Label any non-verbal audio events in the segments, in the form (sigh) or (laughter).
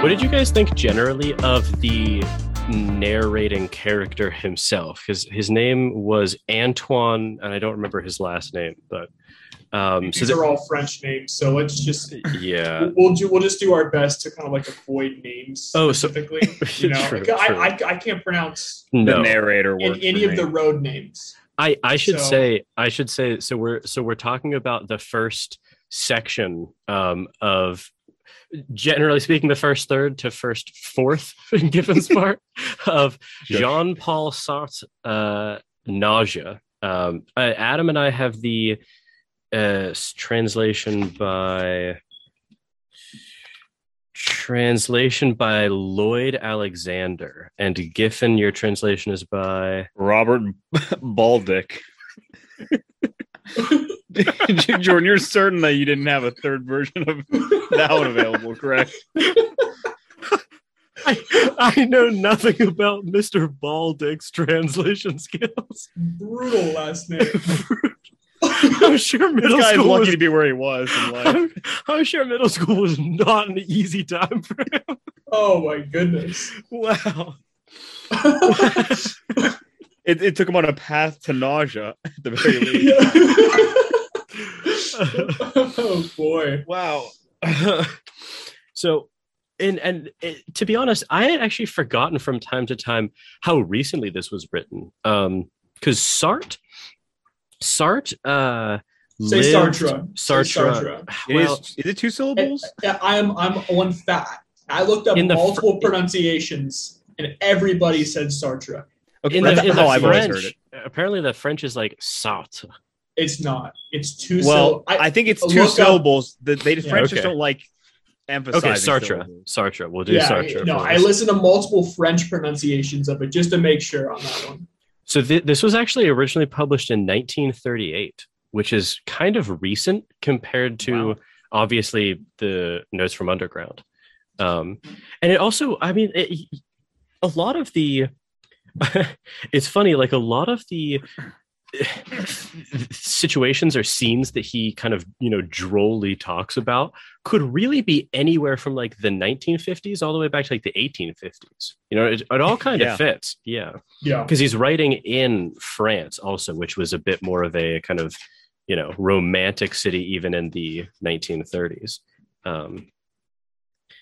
What did you guys think generally of the narrating character himself? His his name was Antoine, and I don't remember his last name, but um, These so that- are all French names, so let's just yeah, we'll- we'll do we'll just do our best to kind of like avoid names Oh, so- specifically. (laughs) you know, True, Like, I, true. I I can't pronounce The narrator in, any for of the road names. I I should So- say I should say so we're so we're talking about the first section um, of generally speaking the first third to first fourth (laughs) in Gibbon's (laughs) part of Sure. Jean Paul Sartre's uh, nausea. Um, Adam and I have the uh, translation by translation by Lloyd Alexander and Giffen. Your translation is by Robert Baldick. (laughs) (laughs) Jordan, you're certain that you didn't have a third version of that one available, correct? (laughs) I, I know nothing about Mr. Baldick's translation skills. Brutal last name. (laughs) I'm sure This middle guy's school lucky was, to be where he was in life. I'm, I'm sure middle school was not an easy time for him. oh my goodness. Wow. It, it took him on a path to nausea (laughs) at the very (laughs) least. oh boy. wow. (laughs) so, and and it, to be honest, I had actually forgotten from time to time how recently this was written. Um, because Sartre, Sartre, uh, Say lived- Sartre. Say Sartre. Well, is, is it two syllables? Yeah, I'm I'm on fat. I looked up In the fr- multiple pronunciations, and everybody said Sartre. Okay, in the, in the how I've heard French, it. apparently the French is like Sartre. It's not. It's two. Well, syll- I, think it's look two up- syllables. The, they Yeah. French Okay. just don't like emphasizing Okay, Sartre. syllables. Sartre. We'll do yeah, Sartre. no, I listen to multiple French pronunciations of it just to make sure on that one. So th- this was actually originally published in 1938, which is kind of recent compared to Wow. obviously the Notes from Underground. Um, and it also, I mean, it, a lot of the, (laughs) it's funny, like a lot of the (sighs) situations or scenes that he kind of, you know, drolly talks about could really be anywhere from like the 1950s all the way back to like the 1850s. You know, it, it all (laughs) kind Yeah. of fits. Yeah Yeah. because he's writing in France also, which was a bit more of a kind of you know romantic city even in the 1930s. Um,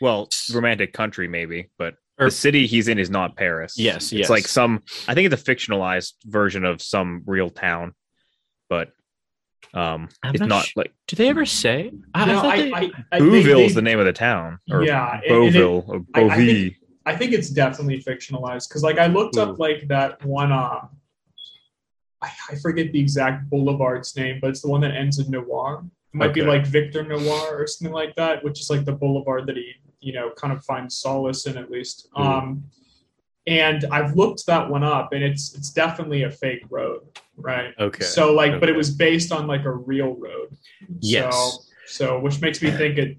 Well, romantic country maybe, but Or- the city he's in is not Paris. Yes, it's yes. like some. I think it's a fictionalized version of some real town, but um, I'm it's not not, sh- like do they ever say? I, I No, thought I, they- I, I, Bouville they- is the name of the town, or Yeah, and- and it- Beauville or I- I think- I think it's definitely fictionalized because, like, I looked up like that one. Uh, I, I forget the exact boulevard's name, but it's the one that ends in Noir. It might be like Victor Noir or something like that, which is like the boulevard that he, you know, kind of find solace in at least. Hmm. Um, and I've looked that one up, and it's it's definitely a fake road, right? okay. So like, but it was based on like a real road. Yes. So, so which makes me think it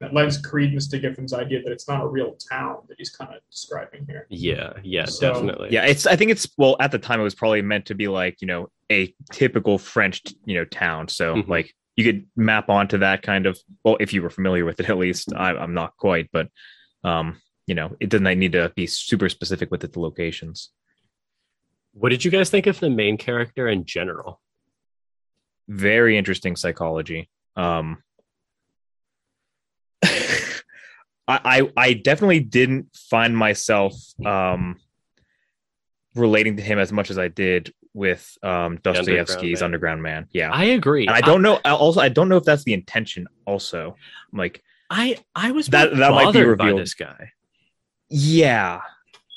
that lends credence to Giffen's idea that it's not a real town that he's kind of describing here. yeah, yeah, So- definitely. Yeah, it's. I think it's. Well, at the time, it was probably meant to be like you know a typical French you know town. So Mhm. like you could map onto that kind of. Well, if you were familiar with it, at least I, I'm not quite, but um, you know, it doesn't need to be super specific with it, the locations. What did you guys think of the main character in general? very interesting psychology. Um, (laughs) I, I I definitely didn't find myself um, relating to him as much as I did with um, Dostoevsky's Underground Underground Man. Yeah, I agree. and I don't know. I Also, I don't know if that's the intention. Also, I'm like, I I was That- that might be bothered by this guy. yeah,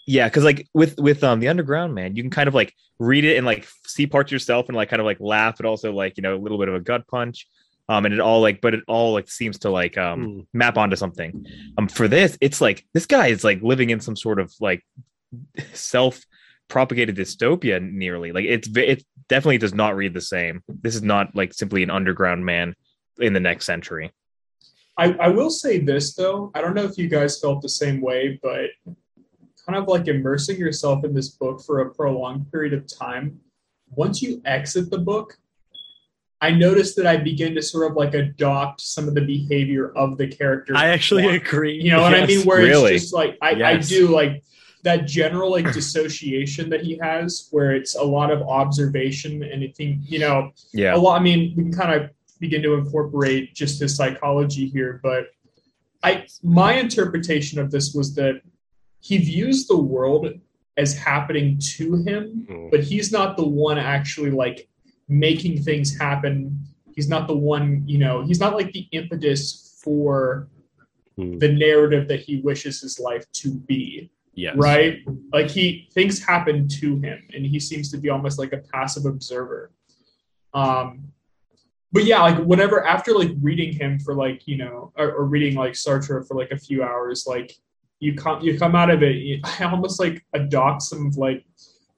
yeah, because like with with um the Underground Man, you can kind of like read it and like see parts yourself and like kind of like laugh, but also like you know a little bit of a gut punch. Um, and it all like, but it all like seems to like um Hmm. map onto something. Um, for this, it's like this guy is like living in some sort of like self-propagated dystopia. Nearly like it's it definitely does not read the same. This is not like simply an underground man in the next century. I, I will say this though. I don't know if you guys felt the same way, but kind of like immersing yourself in this book for a prolonged period of time. Once you exit the book, I noticed that I begin to sort of like adopt some of the behavior of the character. I actually One. agree. You know what I mean? Where Really? it's just like I, I do like that general like dissociation that he has, where it's a lot of observation and I think you know Yeah. a lot. I mean, we can kind of begin to incorporate just his psychology here, but I my interpretation of this was that he views the world as happening to him, Mm. but he's not the one actually like making things happen. He's not the one, you know, he's not like the impetus for Mm. the narrative that he wishes his life to be Yes. right? Like he things happen to him, and he seems to be almost like a passive observer. Um, but yeah, like whenever after like reading him for like you know, or, or reading like Sartre for like a few hours, like you come you come out of it, you, (laughs) I almost like adopt some of like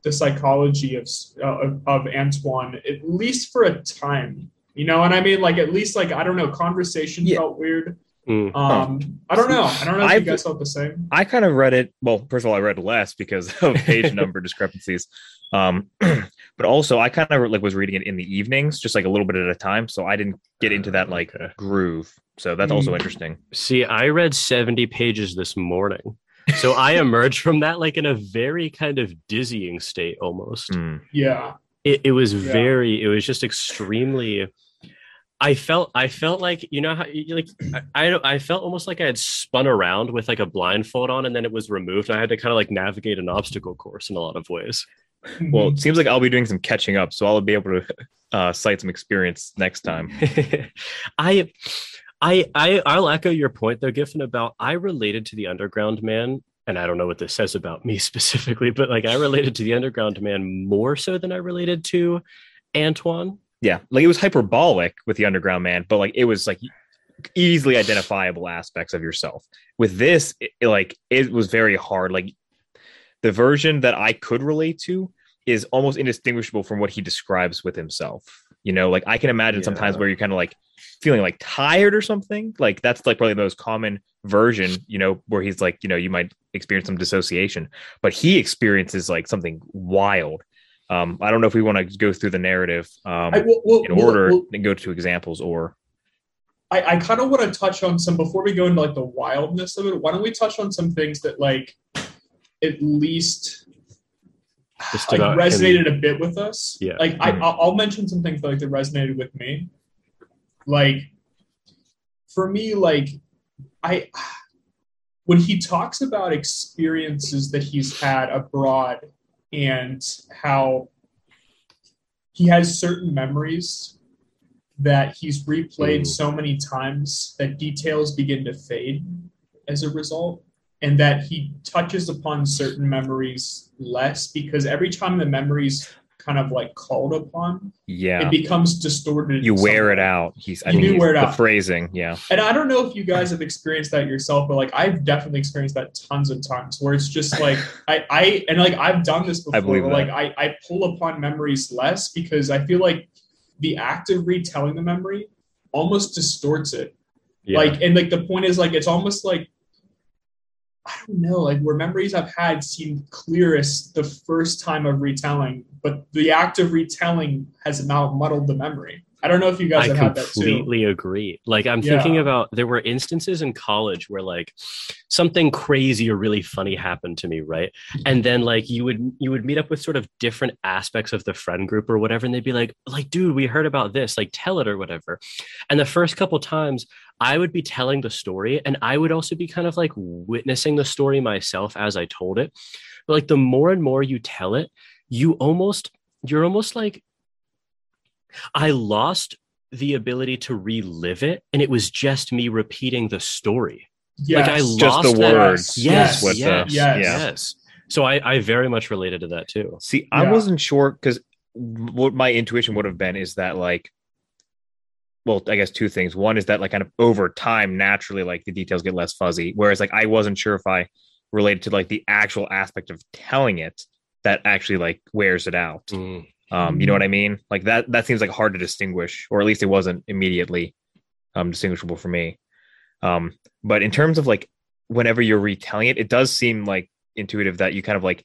the psychology of uh, of, of Antoine at least for a time. You know what I mean? Like at least like I don't know, conversation Yeah. felt weird. Mm. Um, I don't know. I don't know if I've- you guys felt the same. I kind of read it. Well, first of all, I read less because of (laughs) page number discrepancies. Um, (clears throat) but also I kind of like was reading it in the evenings, just like a little bit at a time. So I didn't get into that like Okay. groove. So that's also Mm. interesting. See, I read 70 pages this morning. So I (laughs) emerged from that like in a very kind of dizzying state almost. Mm. Yeah. It, it was Yeah. very, it was just extremely. I felt, I felt like, you know, how you- like, I, I, I felt almost like I had spun around with like a blindfold on and then it was removed. And I had to kind of like navigate an obstacle course in a lot of ways. (laughs) Well, it seems like I'll be doing some catching up, so I'll be able to uh, cite some experience next time. (laughs) I, I, I, I'll echo your point though, Giffen, about I related to the Underground Man, and I don't know what this says about me (laughs) specifically, but like I related to the Underground Man more so than I related to Antoine. Yeah, like it was hyperbolic with the Underground Man, but like it was like easily identifiable aspects of yourself. With this, it, like it was very hard. Like the version that I could relate to is almost indistinguishable from what he describes with himself. You know, like I can imagine sometimes where you're kind of like feeling like tired or something. Like that's like probably the most common version, you know, where he's like, you know, you might experience some dissociation, but he experiences like something wild. Um, I don't know if we want to go through the narrative um, I, well, well, in well, order well, and go to examples or I, I kind of want to touch on some before we go into like the wildness of it. Why don't we touch on some things that like at least Just like about resonated a bit with us? Yeah. Like I, Mhm. I'll I'll mention some things that, like that resonated with me. Like for me, like I when he talks about experiences that he's had abroad and how he has certain memories that he's replayed so many times that details begin to fade as a result and that he touches upon certain memories less because every time the memories kind of like called upon yeah, it becomes distorted you wear it out. He's I You do wear it the out. phrasing. Yeah, and i don't know if you guys have experienced that yourself but like i've definitely experienced that tons of times where it's just like (laughs) i i and like i've done this before I believe that. like i i pull upon memories less because i feel like the act of retelling the memory almost distorts it Yeah. like and like the point is like it's almost like i don't know like where memories i've had seem clearest the first time of retelling but the act of retelling has now muddled the memory i don't know if you guys I have had that too completely agree. Like I'm Yeah. thinking about there were instances in college where like something crazy or really funny happened to me, right? And then like you would you would meet up with sort of different aspects of the friend group or whatever, and they'd be like, like, dude, we heard about this, like tell it or whatever. And the first couple times I would be telling the story and I would also be kind of like witnessing the story myself as I told it. But like the more and more you tell it, you almost you're almost like I lost the ability to relive it, and it was just me repeating the story. yes. Like I just lost the that- words. Yes, is what the- yes, yes. yes. So I, I very much related to that too. See, I Yeah. wasn't sure because what my intuition would have been is that like, well, I guess two things. One is that like kind of over time, naturally, like the details get less fuzzy. Whereas like I wasn't sure if I related to like the actual aspect of telling it that actually like wears it out. Mm. Um, you know what I mean? Like that that seems like hard to distinguish, or at least it wasn't immediately um distinguishable for me. Um, but in terms of like whenever you're retelling it, it does seem like intuitive that you kind of like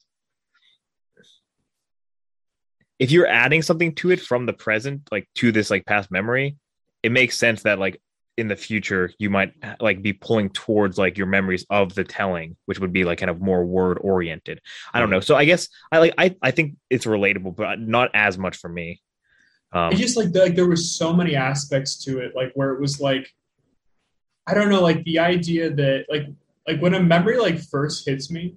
if you're adding something to it from the present, like to this like past memory, it makes sense that like in the future you might like be pulling towards like your memories of the telling, which would be like kind of more word oriented. I don't know. So I guess I like I I think it's relatable, but not as much for me. Um, just like like there was so many aspects to it, like where it was like, I don't know, like the idea that like like when a memory like first hits me,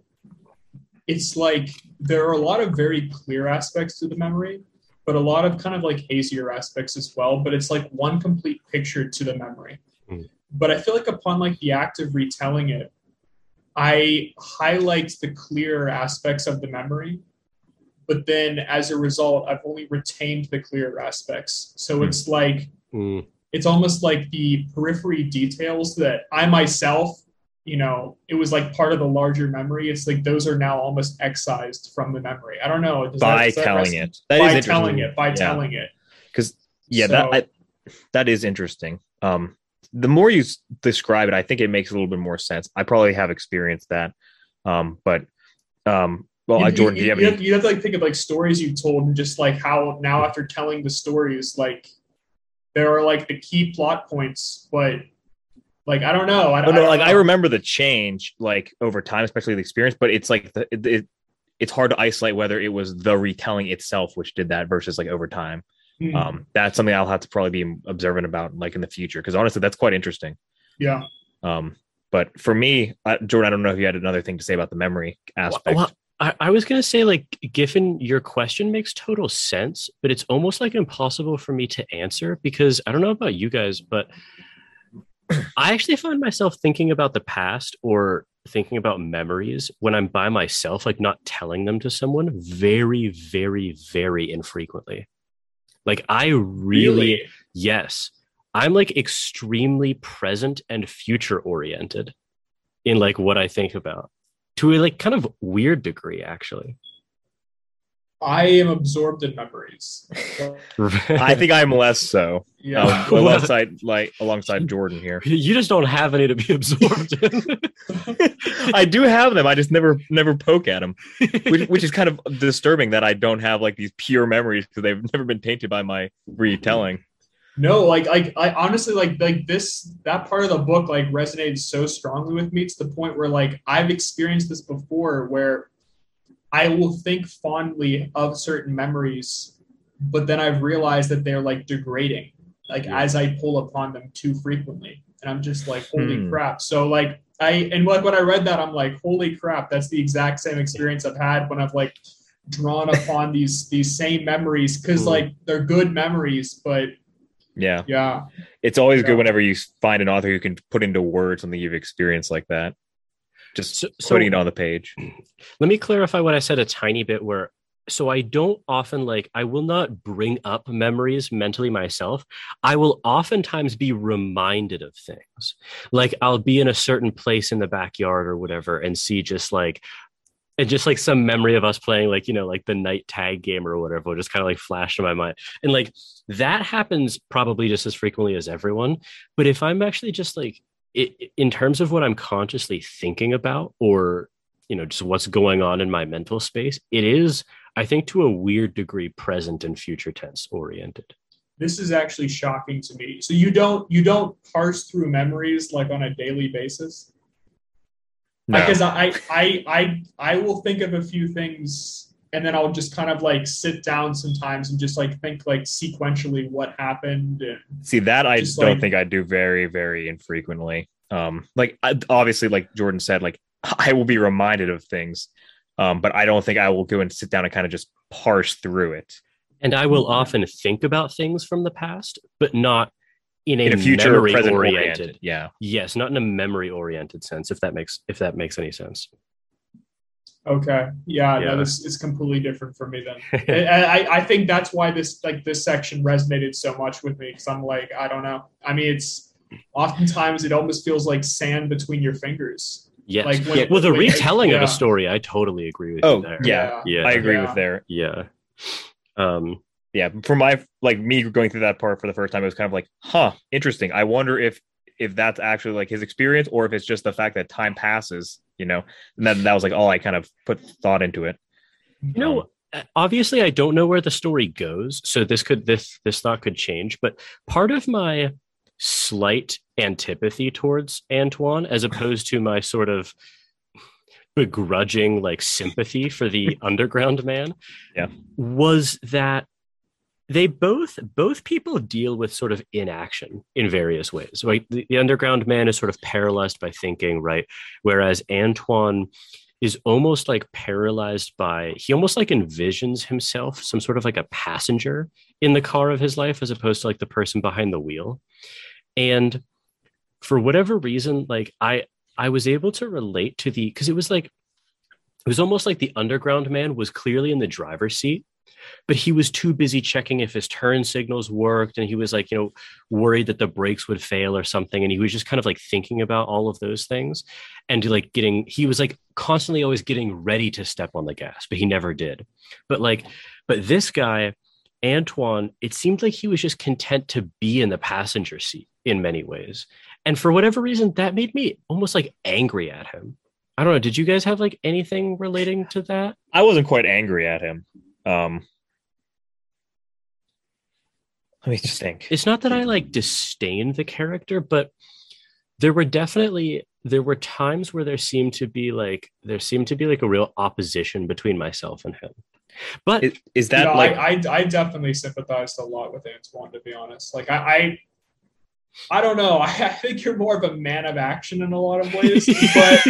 it's like there are a lot of very clear aspects to the memory, but a lot of kind of like hazier aspects as well. But it's like one complete picture to the memory. Mm. But I feel like upon like the act of retelling it, I highlight the clear aspects of the memory but then as a result i've only retained the clear aspects so Hmm. it's like Mm. it's almost like the periphery details that i myself you know it was like part of the larger memory. It's like those are now almost excised from the memory. I don't know. That- by that telling rest- it. That is by telling it by Yeah. telling it. Because yeah So- that I, that is interesting. Um the more you s- describe it i think it makes a little bit more sense. I probably have experienced that. Um but um well you, I, jordan you, do you have you have, you have to like think of like stories you've told and just like how now after telling the stories like there are like the key plot points but like i don't know i, Oh, don't no, don't like I know. remember the change like over time, especially the experience, but it's like the, it, it it's hard to isolate whether it was the retelling itself which did that versus like over time. Hmm. Um, that's something I'll have to probably be observant about like in the future because honestly, that's quite interesting. yeah Um, but for me, uh, Jordan, I don't know if you had another thing to say about the memory aspect. Well, I, I was gonna say, like, Giffen, your question makes total sense, but it's almost like impossible for me to answer because I don't know about you guys, but I actually find myself thinking about the past or thinking about memories when I'm by myself, like not telling them to someone very, very, very infrequently. Like I really, yes, I'm like extremely present and future oriented in like what I think about to a like kind of weird degree, actually. I am absorbed in memories. (laughs) I think I'm less so. Yeah. Um, (laughs) alongside like alongside Jordan here. you just don't have any to be (laughs) absorbed in. I do have them. I just never never poke at them, which, which is kind of disturbing that I don't have like these pure memories because they've never been tainted by my retelling. no, like like I honestly like like this that part of the book like resonated so strongly with me to the point where like I've experienced this before where I will think fondly of certain memories, but then I've realized that they're like degrading, like Yeah. as I pull upon them too frequently. And I'm just like, holy Hmm. crap. So like I and like when I read that, I'm like, holy crap, that's the exact same experience I've had when I've like drawn (laughs) upon these these same memories because Hmm. like they're good memories, but Yeah, yeah. it's always Yeah. good whenever you find an author who can put into words something you've experienced like that. Just So- so- putting it on the page. (clears throat) Let me clarify what I said a tiny bit where so I don't often like I will not bring up memories mentally myself. I will oftentimes be reminded of things. Like I'll be in a certain place in the backyard or whatever and see just like and just like some memory of us playing like you know like the night tag game or whatever will just kind of like flash in my mind and like that happens probably just as frequently as everyone but if i'm actually just like it, in terms of what i'm consciously thinking about or you know just what's going on in my mental space it is i think to a weird degree present and future tense oriented This is actually shocking to me. So you don't you don't parse through memories like on a daily basis? No. because I, I I I will think of a few things and then I'll just kind of like sit down sometimes and just like think like sequentially what happened and See that I Just don't like- think I do very very infrequently. Um, like I, obviously, like Jordan said, like (laughs) I will be reminded of things, um, but I don't think I will go and sit down and kind of just parse through it and i will often think about things from the past but not in a, in a future memory oriented oriented. Yeah, yes not in a memory oriented sense if that makes if that makes any sense okay yeah, Yeah. no this is completely different for me then (laughs) I, I I think that's why this like this section resonated so much with me because I'm like I don't know I mean it's oftentimes it almost feels like sand between your fingers yes like when- well the like, retelling of yeah. a story i totally agree with Oh, you there yeah. yeah I agree Yeah. with there. yeah um Yeah, for my like me going through that part for the first time, it was kind of like, huh, interesting. I wonder if if that's actually like his experience or if it's just the fact that time passes, you know. And then that was like all I kind of put thought into it. you know um, uh, obviously I don't know where the story goes, so this could this this thought could change. But part of my slight antipathy towards Antoine, as opposed to my sort of begrudging like sympathy for the (laughs) underground man, Yeah. was that they both both people deal with sort of inaction in various ways right? The, the underground man is sort of paralyzed by thinking right? Whereas antoine is almost like paralyzed by he almost like envisions himself some sort of like a passenger in the car of his life as opposed to like the person behind the wheel. And for whatever reason like i i was able to relate to the because it was like it was almost like the underground man was clearly in the driver's seat but he was too busy checking if his turn signals worked and he was like you know worried that the brakes would fail or something and he was just kind of like thinking about all of those things and like getting he was like constantly always getting ready to step on the gas but he never did. But like but this guy antoine it seemed like he was just content to be in the passenger seat in many ways and for whatever reason that made me almost like angry at him. I don't know did you guys have like anything relating to that? I wasn't quite angry at him. Um, let me just think. it's not that I like disdain the character, but there were definitely there were times where there seemed to be like there seemed to be like a real opposition between myself and him. But Is, is You that know, like I, I I definitely sympathized a lot with Antoine to be honest. Like I I, I don't know. I, (laughs) I think you're more of a man of action in a lot of ways, (laughs) but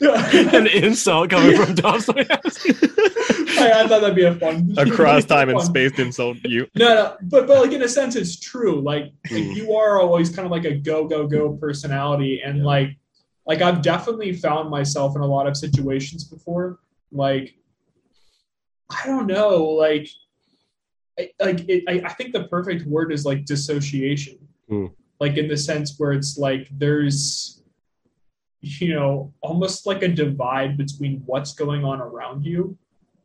(laughs) an insult coming from Dostoevsky. I, I thought that'd be a fun across time and fun. space insult you? No, no, but but like in a sense, it's true. Like Mm. you are always kind of like a go go go personality, and like like I've definitely found myself in a lot of situations before. Like I don't know, like I, like it, I, I think the perfect word is like dissociation. Mm. Like in the sense where it's like there's you know almost like a divide between what's going on around you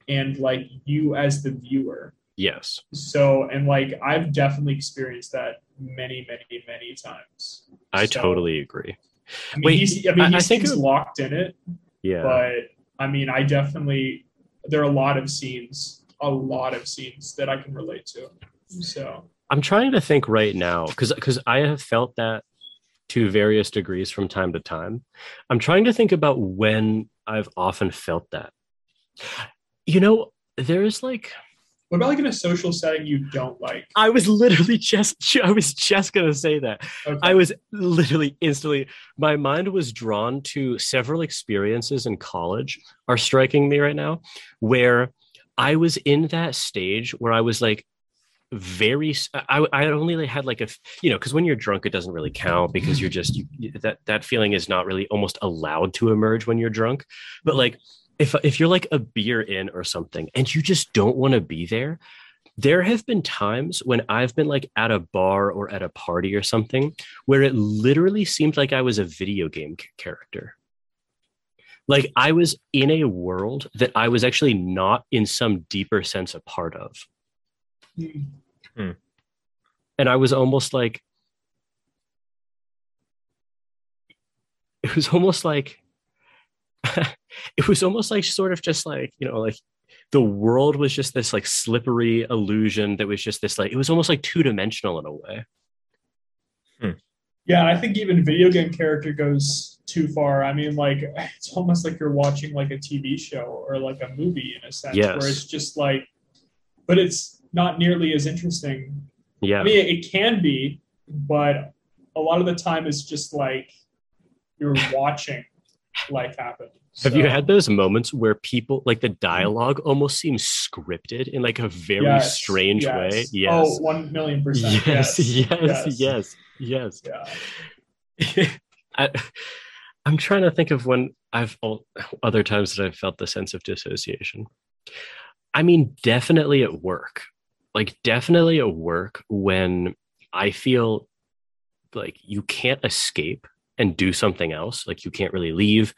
and like you as the viewer yes. so and like i've definitely experienced that many many many times I So, totally agree. i mean Wait, he's i mean I- he I think it- locked in it Yeah. but i mean i definitely there are a lot of scenes a lot of scenes that i can relate to so I'm trying to think right now because because I have felt that to various degrees from time to time. I'm trying to think about when I've often felt that. You know, there's like what about like in a social setting you don't like I was literally just I was just gonna say that. okay. I was literally instantly my mind was drawn to several experiences in college are striking me right now where I was in that stage where I was like very I only had like a you know because when you're drunk it doesn't really count because you're just you, that that feeling is not really almost allowed to emerge when you're drunk but like if if you're like a beer in or something and you just don't want to be there there have been times when I've been like at a bar or at a party or something where it literally seemed like I was a video game character. Like I was in a world that I was actually not in some deeper sense a part of. Hmm. And I was almost like, it was almost like, (laughs) it was almost like sort of just like, you know, like the world was just this like slippery illusion that was just this like, it was almost like two dimensional in a way. yeah i think even video game character goes too far i mean like (laughs) it's almost like you're watching like a tv show or like a movie in a sense Yes. where it's just like but it's not nearly as interesting Yeah. I mean, it can be, but a lot of the time it's just like you're watching life happen. Have you had those moments where people like the dialogue almost seems scripted in like a very yes, strange yes. way? Oh, yes. Oh, one million percent. (laughs) yes, yes, yes, yes, yes, Yeah. (laughs) I, I'm trying to think of when I've oh, other times that I've felt the sense of dissociation. I mean, definitely at work. Like, definitely a work when I feel like you can't escape and do something else. Like, you can't really leave.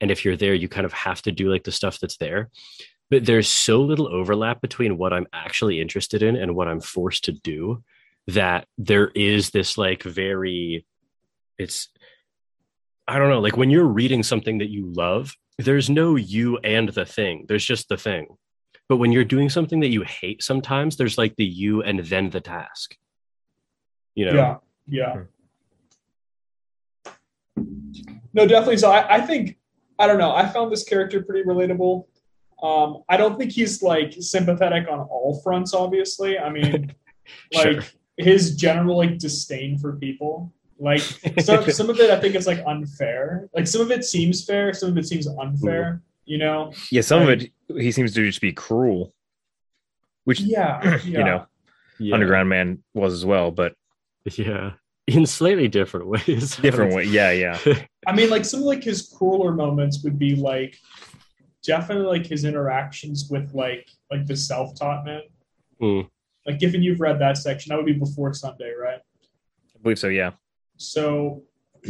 And if you're there, you kind of have to do like the stuff that's there. But there's so little overlap between what I'm actually interested in and what I'm forced to do that there is this like very, it's, I don't know, like when you're reading something that you love, there's no you and the thing. There's just the thing. But when you're doing something that you hate, sometimes there's like the you and then the task. You know? Yeah, yeah. No, definitely. So I, I think I don't know. I found this character pretty relatable. Um, I don't think he's like sympathetic on all fronts. Obviously, I mean, (laughs) like Sure. his general like disdain for people. Like some some of it, I think is like unfair. Like some of it seems fair, some of it seems unfair. You know? Yeah, some of it he seems to just be cruel, which Yeah, (clears throat) yeah. you know Yeah. Underground Man was as well, but Yeah. In slightly different ways. (laughs) different way. Yeah, yeah. (laughs) I mean, like some of like his crueler moments would be like definitely like his interactions with like like the self-taught man. Hmm. Like given you've read that section, that would be before Sunday, right? I believe so. Yeah. So (clears throat)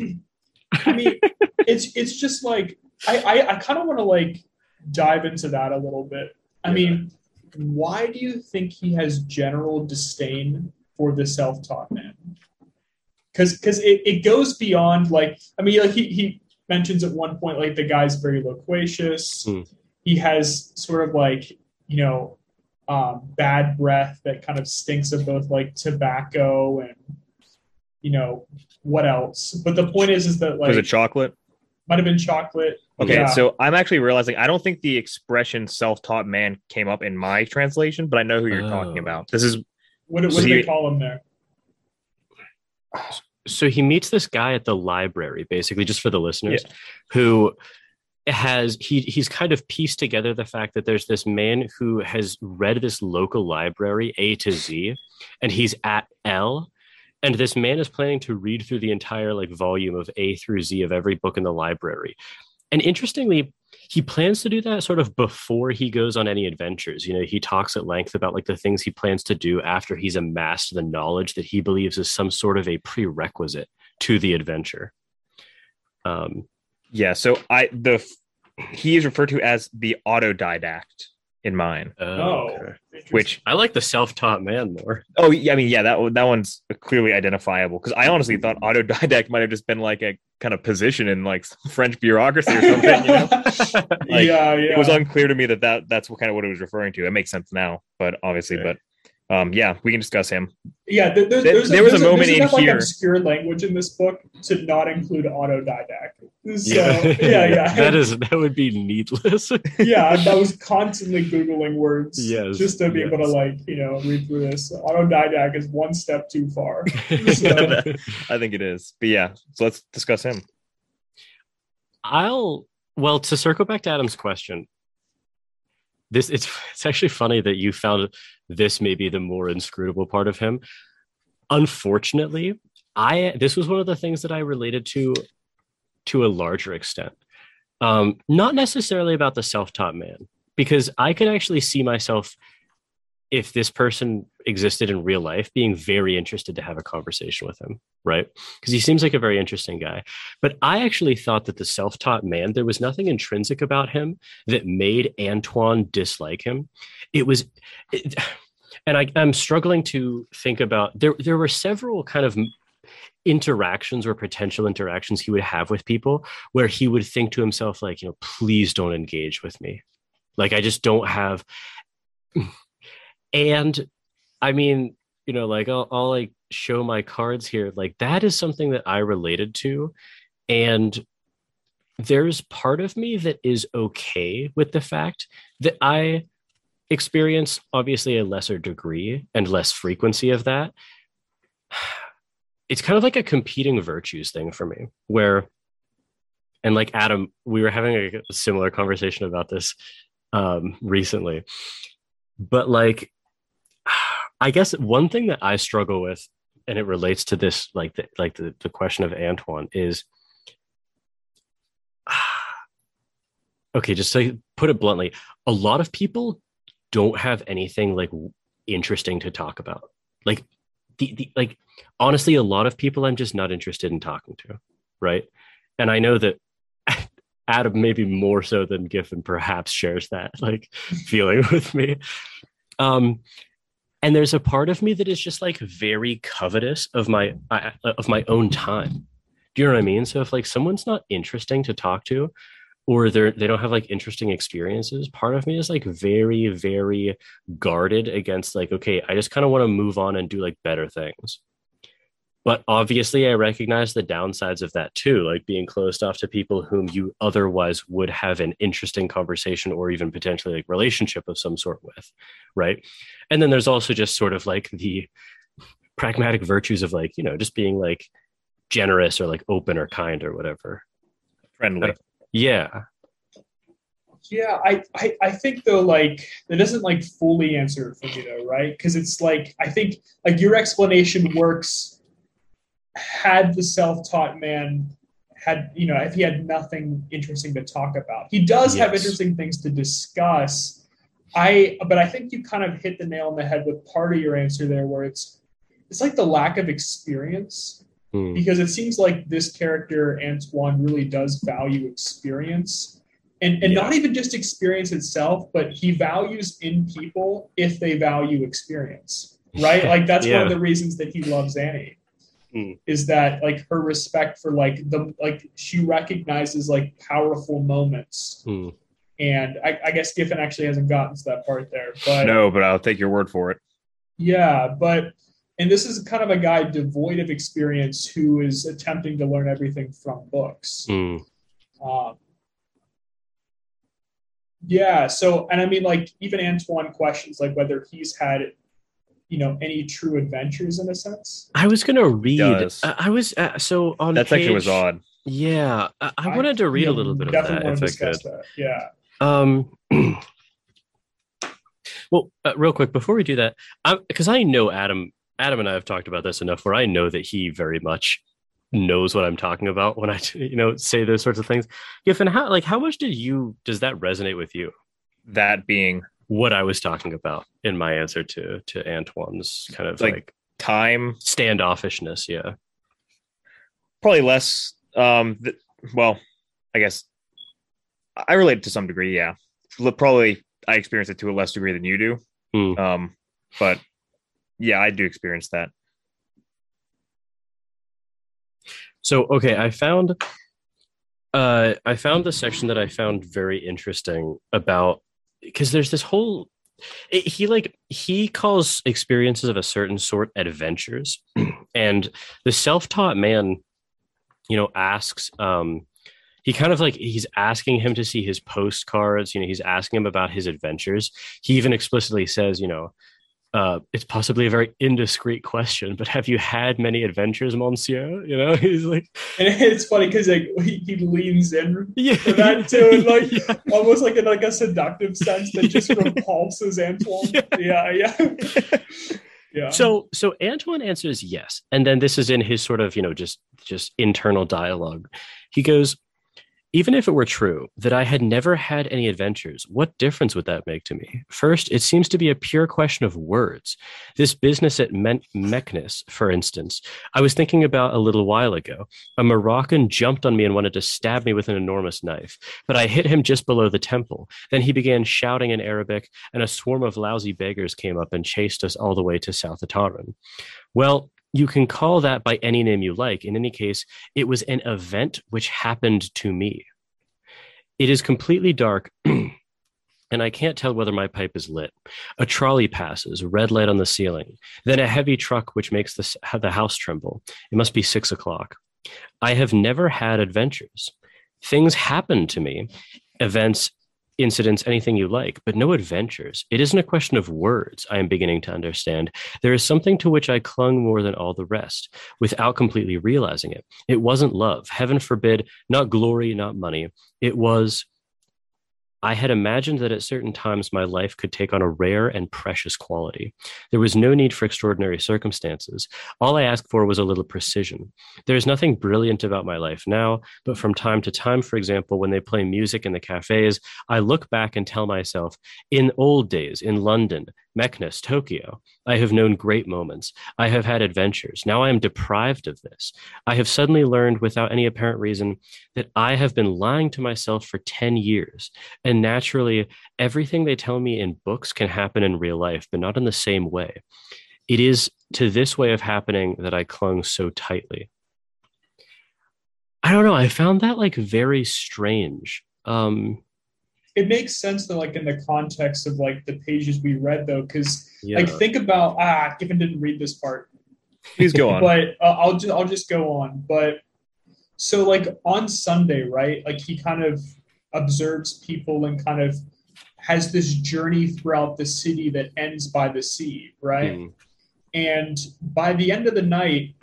I mean it's it's just like I I, I kind of want to like dive into that a little bit. I mean, why do you think he has general disdain for the self-taught man? Because because it, it goes beyond like I mean like he he mentions at one point like the guy's very loquacious. Hmm. He has sort of like you know um, bad breath that kind of stinks of both like tobacco and you know what else. But the point is is that like was it chocolate? Might have been chocolate. Okay, Yeah. so I'm actually realizing I don't think the expression "self-taught man" came up in my translation, but I know who you're talking Oh. about. This is what, what so do he- they call him there? so he meets this guy at the library basically just for the listeners who has he he's kind of pieced together the fact that there's this man who has read this local library A to Z and he's at L and this man is planning to read through the entire like volume of A through Z of every book in the library. And interestingly he plans to do that sort of before he goes on any adventures. You know he talks at length about like the things he plans to do after he's amassed the knowledge that he believes is some sort of a prerequisite to the adventure. Um yeah. So I the he is referred to as the autodidact in mine. Oh, oh, okay. Which i like the self-taught man more oh yeah, I mean yeah that that one's clearly identifiable because I honestly thought mm-hmm. autodidact might have just been like a kind of position in like French bureaucracy or something. You know? (laughs) Like, yeah, yeah. It was unclear to me that, that that's what kind of what it was referring to. It makes sense now, but obviously, Okay. but um, yeah, we can discuss him. yeah, there, there's, There- there's there was a there's moment there's in enough, like here- obscure language in this book to not include autodidact. So Yeah. yeah, yeah, (laughs) that is that would be needless (laughs) yeah. I was constantly googling words Yes, just to be able to like you know read through this. Autodidact is one step too far. (laughs) So- I think it is, but yeah, so let's discuss him. I'll well to circle back to Adam's question. This it's it's actually funny that you found this may be the more inscrutable part of him. Unfortunately, I this was one of the things that I related to to a larger extent. Um, not necessarily about the self-taught man, because I could actually see myself if this person existed in real life being very interested to have a conversation with him, right? Because he seems like a very interesting guy. But I actually thought that the self taught man, there was nothing intrinsic about him that made Antoine dislike him. It was, it, (sighs) and I, I'm struggling to think about, there, there were several kind of interactions or potential interactions he would have with people where he would think to himself, like, you know, please don't engage with me. Like, I just don't have. And I mean, you know, like I'll, I'll like show my cards here. Like that is something that I related to. And there's part of me that is okay with the fact that I experience obviously a lesser degree and less frequency of that. (sighs) It's kind of like a competing virtues thing for me, where, and like Adam, we were having a similar conversation about this um, recently, but like, I guess one thing that I struggle with, and it relates to this, like the like the, the question of Antoine is, (sighs) okay, just to put it bluntly, a lot of people don't have anything like interesting to talk about. Like the, the like honestly, a lot of people I'm just not interested in talking to, right? And I know that (laughs) Adam maybe more so than Giffen perhaps shares that like (laughs) feeling with me. Um, and there's a part of me that is just like very covetous of my of my own time. Do you know what I mean? So if like someone's not interesting to talk to, or they're they don't have like interesting experiences part of me is like very very guarded against like okay i just kind of want to move on and do like better things but obviously i recognize the downsides of that too like being closed off to people whom you otherwise would have an interesting conversation or even potentially like relationship of some sort with right and then there's also just sort of like the pragmatic virtues of like you know just being like generous or like open or kind or whatever Friendly. yeah Yeah, I, I I think though like that doesn't like fully answer for me though, right? Because it's like I think like your explanation works had the self-taught man had you know if he had nothing interesting to talk about. He does have interesting things to discuss. I but I think you kind of hit the nail on the head with part of your answer there where it's it's like the lack of experience Hmm. because it seems like this character Antoine really does value experience and and Yeah. not even just experience itself but he values in people if they value experience right (laughs) like that's one of the reasons that he loves Annie Hmm. is that like her respect for like the like she recognizes like powerful moments Hmm. and I, I guess Giffen actually hasn't gotten to that part there but no, but I'll take your word for it. yeah, but and this is kind of a guy devoid of experience who is attempting to learn everything from books. Hmm. Um, yeah, so and I mean, like even Antoine questions like whether he's had, you know, any true adventures in a sense. I was gonna read. does. I, I was uh, so on. That section was odd. Yeah, I, I wanted to read yeah, a little bit of that want if to I could. discuss that. Yeah, Um, (clears throat) well, uh, real quick before we do that, because I know Adam, Adam and I have talked about this enough where I know that he very much knows what I'm talking about when I, (laughs) you know, say those sorts of things. Giffen, how like how much did you does that resonate with you? That being What I was talking about in my answer to to Antoine's kind of Like- like, time, standoffishness. Yeah. probably less. Um, th- well, I guess I relate it to some degree. Yeah, probably I experience it to a less degree than you do. Hmm. Um, but yeah, I do experience that. So okay, I found uh I found the section that I found very interesting about because there's this whole it, he like he calls experiences of a certain sort adventures. (clears throat) And the self-taught man you know asks um he kind of like he's asking him to see his postcards you know he's asking him about his adventures. He even explicitly says you know uh, it's possibly a very indiscreet question, but have you had many adventures, Monsieur? You know, (laughs) he's like, and it's funny because like he, he leans in yeah, for that too, and (laughs) like Yeah. almost like in like a seductive sense that just (laughs) repulses Antoine. Yeah, yeah, yeah. So, so Antoine answers yes, and then this is in his sort of you know just just internal dialogue. He goes, even if it were true that I had never had any adventures, what difference would that make to me? First, it seems to be a pure question of words. This business at Men- Meknes, for instance, I was thinking about a little while ago. A Moroccan jumped on me and wanted to stab me with an enormous knife, but I hit him just below the temple. Then he began shouting in Arabic, and a swarm of lousy beggars came up and chased us all the way to Souk Attarin. Well, you can call that by any name you like. In any case, it was an event which happened to me. It is completely dark, (clears throat) and I can't tell whether my pipe is lit. A trolley passes, red light on the ceiling, then a heavy truck which makes the, the house tremble. It must be six o'clock. I have never had adventures. Things happen to me, events, incidents, anything you like, but no adventures. It isn't a question of words, I am beginning to understand. There is something to which I clung more than all the rest, without completely realizing it. It wasn't love, heaven forbid, not glory, not money. It was. I had imagined that at certain times my life could take on a rare and precious quality. There was no need for extraordinary circumstances. All I asked for was a little precision. There is nothing brilliant about my life now, but from time to time, for example, when they play music in the cafes, I look back and tell myself, in old days, in London, Meknes, Tokyo, I have known great moments. I have had adventures. Now I am deprived of this. I have suddenly learned, without any apparent reason, that I have been lying to myself for 10 years. And naturally, everything they tell me in books can happen in real life, but not in the same way. It is to this way of happening that I clung so tightly. I don't know. I found that like very strange Um, It makes sense though, like in the context of like the pages we read though, because yeah. like think about ah, Giffen didn't read this part, Please go on. (laughs) but uh, I'll just I'll just go on. But so like on Sunday, right? Like he kind of observes people and kind of has this journey throughout the city that ends by the sea, right? Mm. And by the end of the night,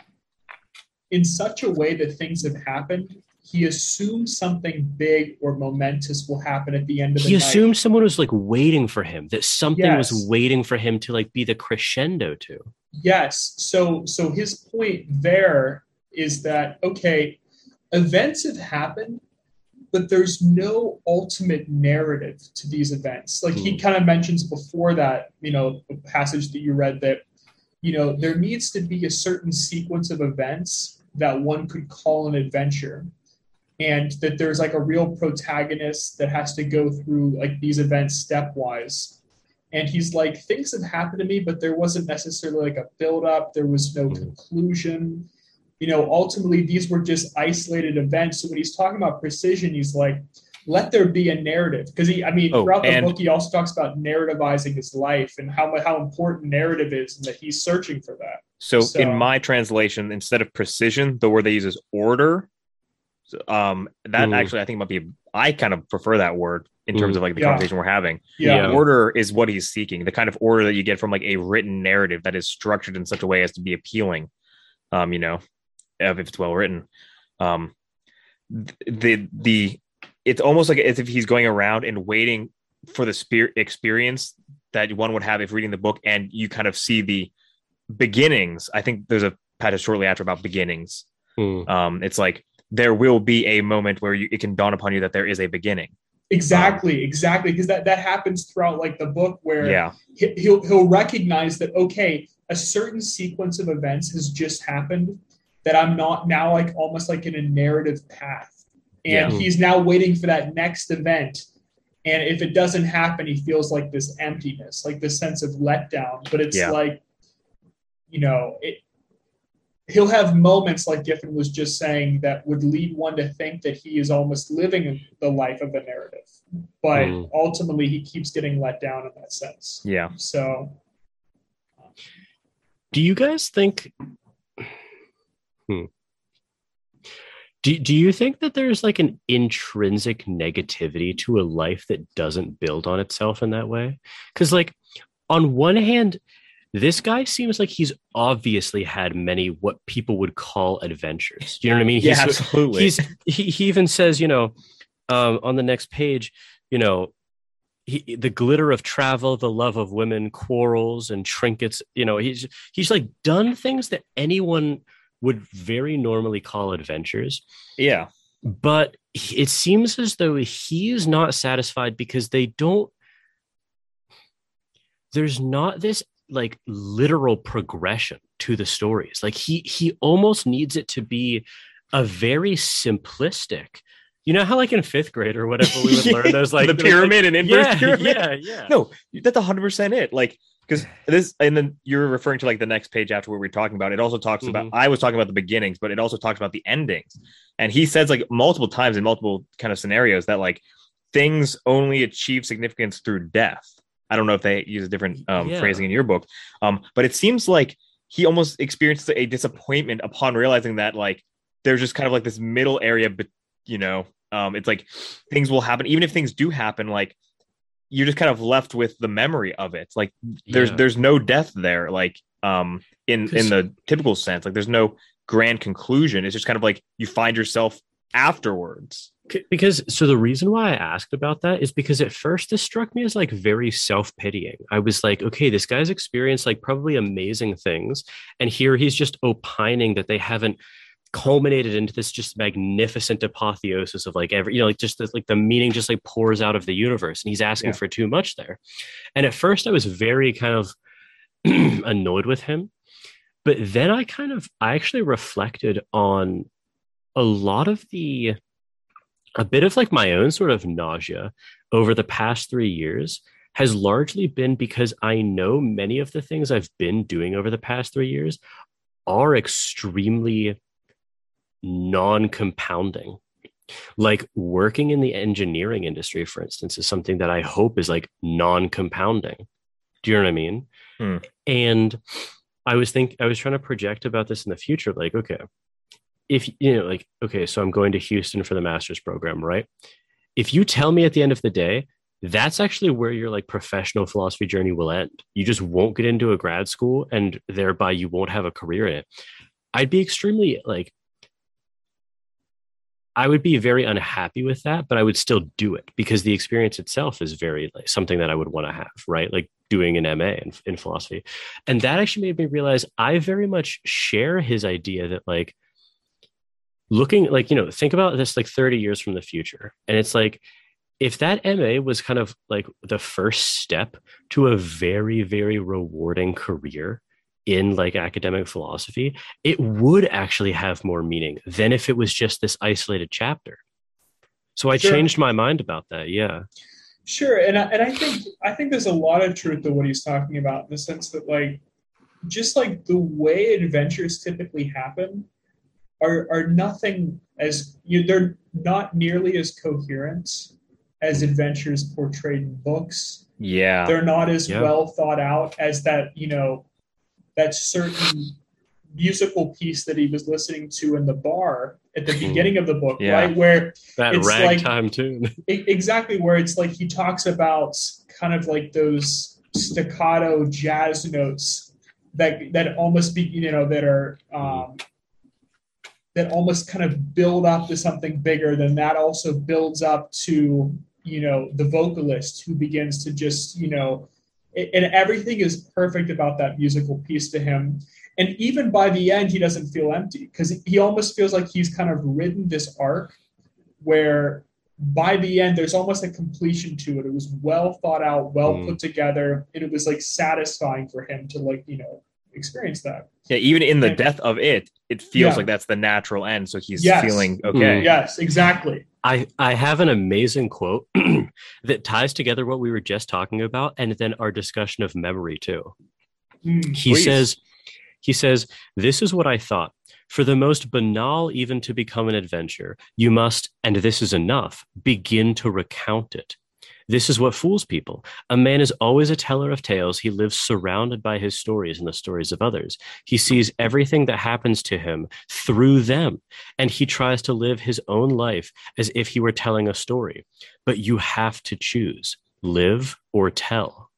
in such a way that things have happened, he assumes something big or momentous will happen at the end of the he night. assumed someone was like waiting for him that something was waiting for him to like be the crescendo to Yes. So so his point there is that okay, events have happened, but there's no ultimate narrative to these events. Like he hmm. kind of mentions before that, you know, the passage that you read that, you know, there needs to be a certain sequence of events that one could call an adventure. And that there's like a real protagonist that has to go through like these events stepwise. And he's like things have happened to me but there wasn't necessarily like a build up there was no Mhm. conclusion. You know ultimately these were just isolated events. So when he's talking about precision he's like let there be a narrative. Because he i mean Oh, throughout the book he also talks about narrativizing his life and how how important narrative is and that he's searching for that. So, So- in my translation, instead of precision, the word they use is order. So, um, that actually I think might be. I kind of prefer that word in terms of like the Yeah. conversation we're having. yeah Yeah. Order is what he's seeking. The kind of order that you get from like a written narrative that is structured in such a way as to be appealing. Um, you know, if it's well written. Um, the the it's almost like as if he's going around and waiting for the spirit experience that one would have if reading the book, and you kind of see the beginnings. I think there's a passage shortly after about beginnings. Mm. Um, it's like there will be a moment where you, it can dawn upon you that there is a beginning. exactly exactly because that that happens throughout like the book where Yeah, he- he'll he'll recognize that okay a certain sequence of events has just happened that i'm not now like almost like in a narrative path and Yeah. he's now waiting for that next event and if it doesn't happen he feels like this emptiness like this sense of letdown but it's Yeah. like you know it he'll have moments like giffen was just saying that would lead one to think that he is almost living the life of a narrative but Mm. ultimately he keeps getting let down in that sense yeah. so do you guys think hmm. do, do you think that there's like an intrinsic negativity to a life that doesn't build on itself in that way because like on one hand this guy seems like he's obviously had many what people would call adventures you know what i mean Yeah, He's- absolutely. he's he, he even says you know um, on the next page you know he, the glitter of travel the love of women quarrels and trinkets you know he's he's like done things that anyone would very normally call adventures yeah. but it seems as though he is not satisfied because they don't there's not this like literal progression to the stories like he he almost needs it to be a very simplistic you know how like in fifth grade or whatever we would learn those like (laughs) the like- pyramid and inverse yeah, pyramid. yeah yeah No, that's hundred percent it. Like because this, and then you're referring to like the next page after what we are talking about. It also talks about. Mhm. I was talking about the beginnings, but it also talks about the endings. And he says like multiple times in multiple kind of scenarios that like things only achieve significance through death. I don't know if they use a different um, Yeah. phrasing in your book, um, but it seems like he almost experienced a disappointment upon realizing that like there's just kind of like this middle area, but you know, um, it's like things will happen, even if things do happen, like you're just kind of left with the memory of it. Like there's Yeah. there's no death there, like um in in the typical sense. Like there's no grand conclusion. It's just kind of like you find yourself afterwards. Because so the reason why I asked about that is because at first this struck me as like very self-pitying. I was like, okay, this guy's experienced like probably amazing things and here he's just opining that they haven't culminated into this just magnificent apotheosis of like every you know like just this, like the meaning just like pours out of the universe and he's asking Yeah. for too much there. And at first I was very kind of (clears throat) annoyed with him. But then I kind of I actually reflected on a lot of the a bit of like my own sort of nausea over the past three years has largely been because I know many of the things I've been doing over the past three years are extremely non compounding. like working in the engineering industry for instance is something that i hope is like non-compounding do you know what i mean Hmm. and i was think i was trying to project about this in the future like okay if you know like okay so i'm going to houston for the master's program right if you tell me at the end of the day that's actually where your like professional philosophy journey will end you just won't get into a grad school and thereby you won't have a career in it i'd be extremely like I would be very unhappy with that, but I would still do it because the experience itself is very like something that I would want to have, right? Like doing an MA in, in philosophy. And that actually made me realize I very much share his idea that like looking like, you know, think about this like 30 years from the future. And it's like, if that MA was kind of like the first step to a very, very rewarding career, in like academic philosophy, it would actually have more meaning than if it was just this isolated chapter. So I Sure. changed my mind about that. Yeah. Sure, and I, and I think I think there's a lot of truth to what he's talking about in the sense that like just like the way adventures typically happen are are nothing as you they're not nearly as coherent as adventures portrayed in books. Yeah. They're not as Yeah. well thought out as that you know that certain musical piece that he was listening to in the bar at the Mhm. beginning of the book, Yeah. right? Where That It's like- ragtime tune. (laughs) E- exactly where it's like he talks about kind of like those staccato jazz notes that that almost be you know that are um, that almost kind of build up to something bigger then that also builds up to you know the vocalist who begins to just you know and everything is perfect about that musical piece to him and even by the end he doesn't feel empty because he almost feels like he's kind of ridden this arc where by the end there's almost a completion to it it was well thought out well Mm. put together and it was like satisfying for him to like you know experience that Yeah, even in the Yeah. death of it, it feels Yeah. like that's the natural end. So he's Yes. feeling okay. yes exactly I, I have an amazing quote (clears throat) that ties together what we were just talking about and then our discussion of memory too. Mm. he Please. says he says this is what i thought for the most banal even to become an adventure you must and this is enough begin to recount it this is what fools people. A man is always a teller of tales. He lives surrounded by his stories and the stories of others. He sees everything that happens to him through them and he tries to live his own life as if he were telling a story. But you have to choose live or tell.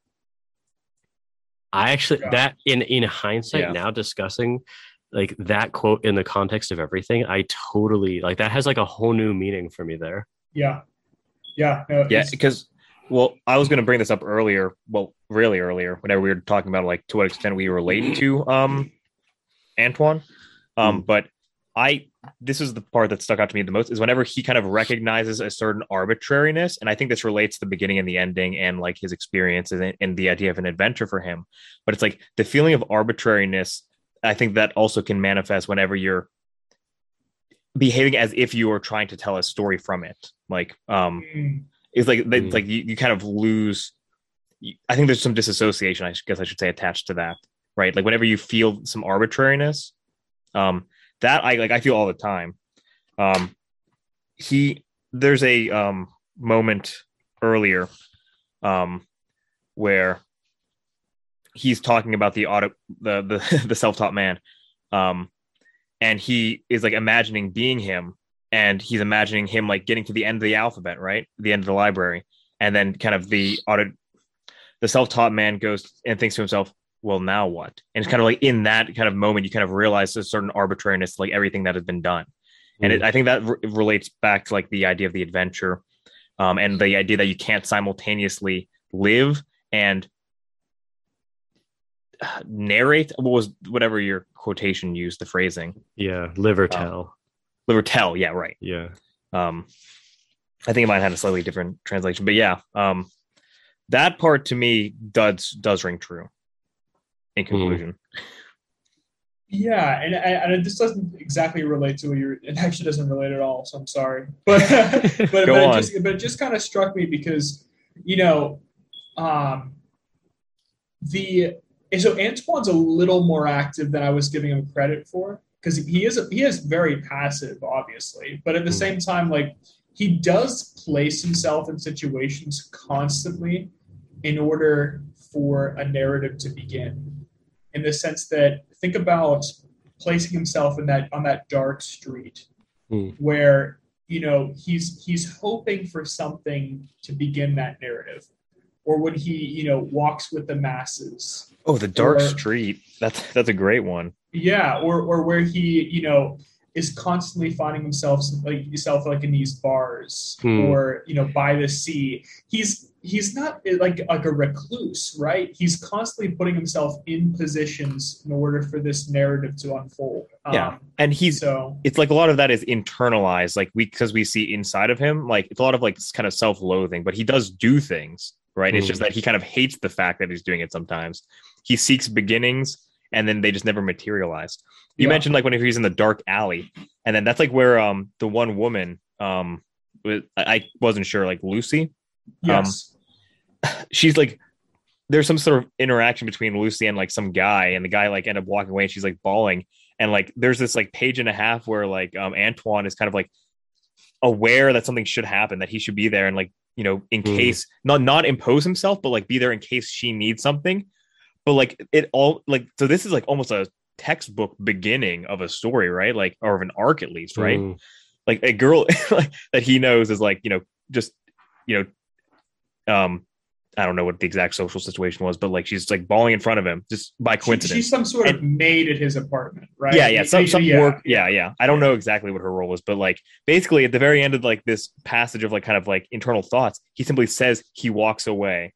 I actually Yeah. that in in hindsight Yeah. now discussing like that quote in the context of everything, I totally like that has like a whole new meaning for me there. yeah. Yeah. No, Yeah, because well, I was going to bring this up earlier. Well, really earlier, whenever we were talking about like to what extent we relate to um Antoine. Um, but I this is the part that stuck out to me the most is whenever he kind of recognizes a certain arbitrariness, and I think this relates to the beginning and the ending and like his experiences and, and the idea of an adventure for him. But it's like the feeling of arbitrariness. I think that also can manifest whenever you're behaving as if you are trying to tell a story from it. Like, um, Mm. It's like they, Mm. like you, you kind of lose i think there's some disassociation i guess i should say attached to that right like whenever you feel some arbitrariness um that i like i feel all the time um he there's a um moment earlier um where he's talking about the auto the the, (laughs) the self-taught man um and he is like imagining being him and he's imagining him like getting to the end of the alphabet, right? The end of the library. And then kind of the auto the self-taught man goes and thinks to himself, well, now what? And it's kind of like in that kind of moment, you kind of realize there's certain arbitrariness, like everything that has been done. And it, I think that re- relates back to like the idea of the adventure um, and the idea that you can't simultaneously live and narrate. What was whatever your quotation used, the phrasing, yeah, live or Um, tell. live or tell. Yeah, right. Yeah. Um, I think it might have had a slightly different translation, but yeah, um, that part to me does does ring true. In conclusion, Yeah, and, and and this doesn't exactly relate to what you're. It actually doesn't relate at all. So I'm sorry, (laughs) but but (laughs) but Go it on. just but it just kind of struck me because you know, um, the and so Antoine's a little more active than I was giving him credit for. Because he is he is very passive, obviously, but at the Mm. same time, like he does place himself in situations constantly in order for a narrative to begin. In the sense that think about placing himself in that on that dark street Mm. where you know he's he's hoping for something to begin that narrative or when he you know walks with the masses Oh, the dark Or- street. That's that's a great one. yeah or or where he you know is constantly finding himself like himself like in these bars Hmm. or you know by the sea he's he's not like like a recluse right he's constantly putting himself in positions in order for this narrative to unfold Yeah. um, And he's so it's like a lot of that is internalized, like we because we see inside of him, like it's a lot of like kind of self-loathing, but he does do things, right? It's Mm. just that he kind of hates the fact that he's doing it sometimes. He seeks beginnings and then they just never materialize. You Yeah. mentioned like when he's in the dark alley, and then that's like where um the one woman um was, I wasn't sure like Lucie yes (laughs) she's like there's some sort of interaction between Lucie and like some guy, and the guy like end up walking away, and she's like bawling, and like there's this like page and a half where like um Antoine is kind of like aware that something should happen, that he should be there, and like you know in Mm. case not not impose himself, but like be there in case she needs something, but like it all like so this is like almost a textbook beginning of a story, right? Like or of an arc at least, right? Mm. like a girl (laughs) like, that he knows is like you know just you know um i don't know what the exact social situation was but like she's like bawling in front of him just by She- coincidence she's some sort of maid at his apartment right yeah yeah some, some Yeah. work yeah yeah i don't know exactly what her role was but like basically at the very end of like this passage of like kind of like internal thoughts he simply says he walks away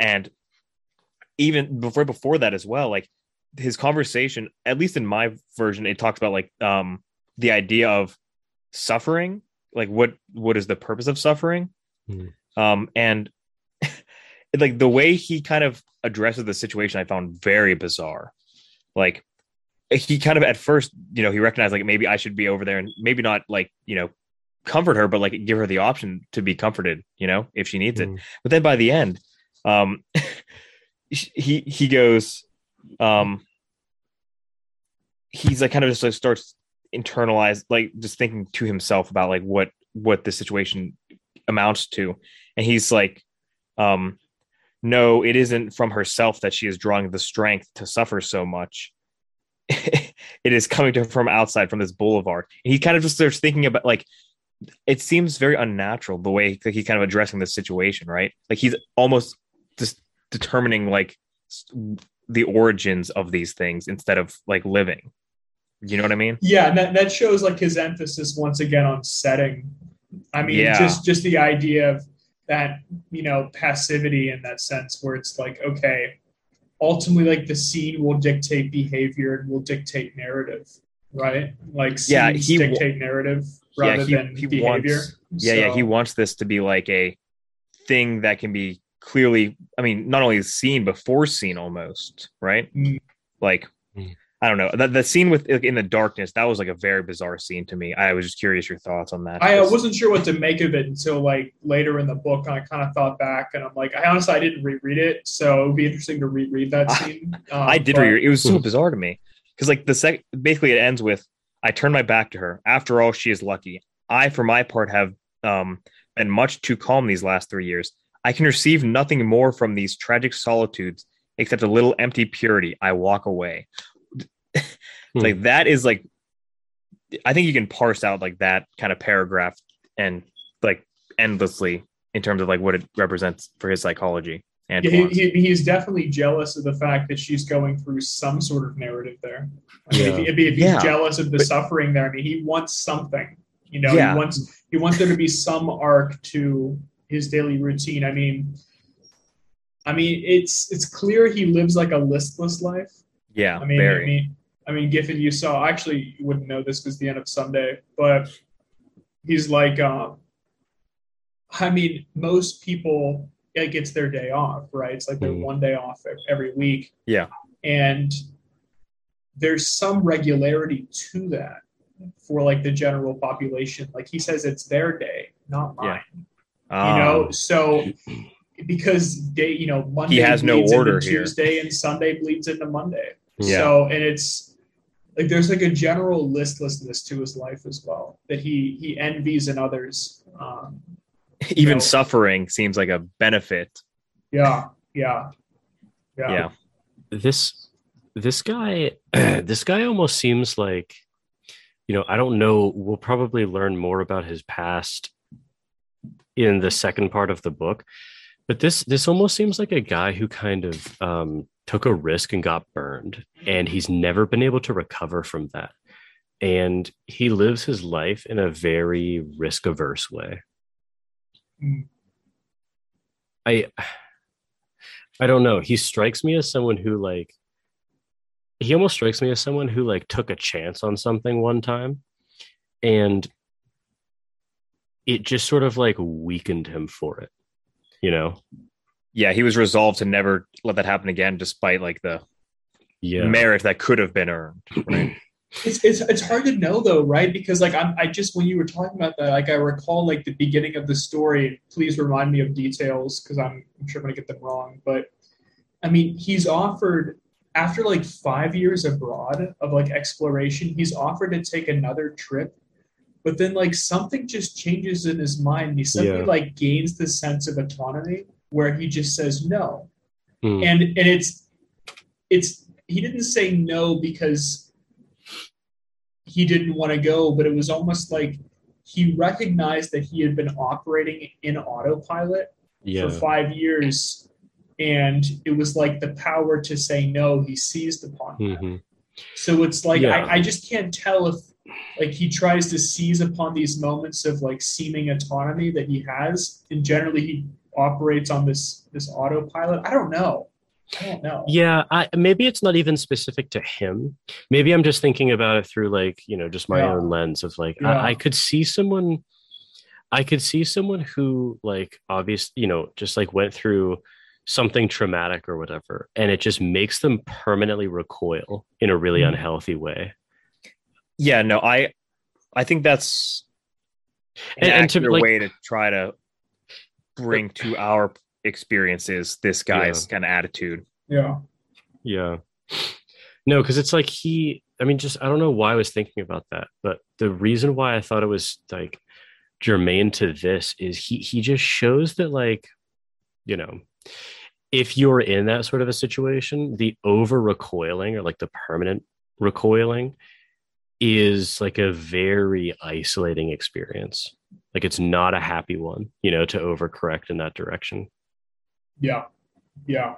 and even before before that as well like his conversation at least in my version it talks about like um the idea of suffering like what what is the purpose of suffering Hmm. um and (laughs) like the way he kind of addresses the situation i found very bizarre like he kind of at first you know he recognized like maybe i should be over there and maybe not like you know comfort her but like give her the option to be comforted you know if she needs it Mm. but then by the end um (laughs) he he goes um he's like kind of just like starts internalize like just thinking to himself about like what what the situation amounts to. And he's like um no it isn't from herself that she is drawing the strength to suffer so much. (laughs) It is coming to her from outside from this boulevard. And he kind of just starts thinking about like it seems very unnatural the way he's kind of addressing the situation right? Like he's almost just determining like the origins of these things instead of like living you know what i mean Yeah, that, that shows like his emphasis once again on setting. I mean, Yeah. just just the idea of that, you know, passivity in that sense where it's like, okay, ultimately like the scene will dictate behavior and will dictate narrative, right? Like Yeah, he dictate narrative Yeah, rather he- than he behavior. wants- yeah yeah he wants this to be like a thing that can be clearly i mean not only seen before foreseen almost right Mm. like Mm. i don't know the, the scene with like, in the darkness that was like a very bizarre scene to me i was just curious your thoughts on that I uh, because- wasn't sure what to make of it until like later in the book. And I kind of thought back, and I'm like, I honestly I didn't reread it, so it would be interesting to reread that I- scene. (laughs) Um, I did but- read it. It was so Hmm. bizarre to me because, like, the sec basically it ends with I turn my back to her. After all, she is lucky. I, for my part, have um, been much too calm these last three years. I can receive nothing more from these tragic solitudes except a little empty purity. I walk away. (laughs) like hmm. that is like, I think you can parse out like that kind of paragraph and like endlessly in terms of like what it represents for his psychology. And Yeah, he, he, he's definitely jealous of the fact that she's going through some sort of narrative there. I mean, if, Yeah. if, he- if he's Yeah. jealous of the But- suffering there, I mean, he wants something. You know, Yeah. he wants he wants there to be some arc to his daily routine. I mean, I mean, it's it's clear he lives like a listless life. yeah, I mean, very. I mean, I mean, Giffen, you saw. Actually, you wouldn't know this because the end of Sunday, but he's like, um, I mean, most people it gets their day off, right? It's like their Mhm. one day off every week. Yeah. and there's some regularity to that for like the general population. Like he says, it's their day, not Yeah. Mine. Um, You know, so because day, you know, Monday has no bleeds into order here. Tuesday and Sunday bleeds into Monday. Yeah. So, and it's like there's like a general listlessness to his life as well that he he envies in others. Um, Even No. suffering seems like a benefit. yeah, yeah, yeah, Yeah. this this guy (clears throat) this guy almost seems like you know i don't know we'll probably learn more about his past in the second part of the book but this this almost seems like a guy who kind of um, took a risk and got burned and he's never been able to recover from that. And he lives his life in a very risk averse way. Mm. i i don't know. He strikes me as someone who like he almost strikes me as someone who like took a chance on something one time and it just sort of like weakened him for it you know Yeah, he was resolved to never let that happen again, despite like the yeah merit that could have been earned. Right. (clears throat) It's, it's it's hard to know though, right? Because like I'm I just when you were talking about that, like I recall like the beginning of the story. Please remind me of details because I'm I'm sure I'm gonna get them wrong. But I mean, he's offered after like five years abroad of like exploration, he's offered to take another trip. But then like something just changes in his mind. He suddenly Yeah. like gains this sense of autonomy where he just says no Mm. and and it's it's he didn't say no because he didn't want to go but it was almost like he recognized that he had been operating in autopilot yeah for five years and it was like the power to say no he seized upon. Mhm. so it's like Yeah. I, I just can't tell if like he tries to seize upon these moments of like seeming autonomy that he has and generally he operates on this this autopilot i don't know i don't know Yeah, I, maybe it's not even specific to him. Maybe I'm just thinking about it through like you know just my Yeah. own lens of like Yeah. I, I could see someone, I could see someone who like obvious you know just like went through something traumatic or whatever, and it just makes them permanently recoil in a really Mhm. unhealthy way. Yeah, no, I I think that's an And- and to, like- way to try to bring to our experiences this guy's kind of attitude. yeah Yeah. No, because it's like he, I mean, just, I don't know why I was thinking about that, but the reason why I thought it was like germane to this is he, he just shows that, like, you know, if you're in that sort of a situation, the over recoiling or like the permanent recoiling is like a very isolating experience. Like, it's not a happy one, you know, to overcorrect in that direction. yeah yeah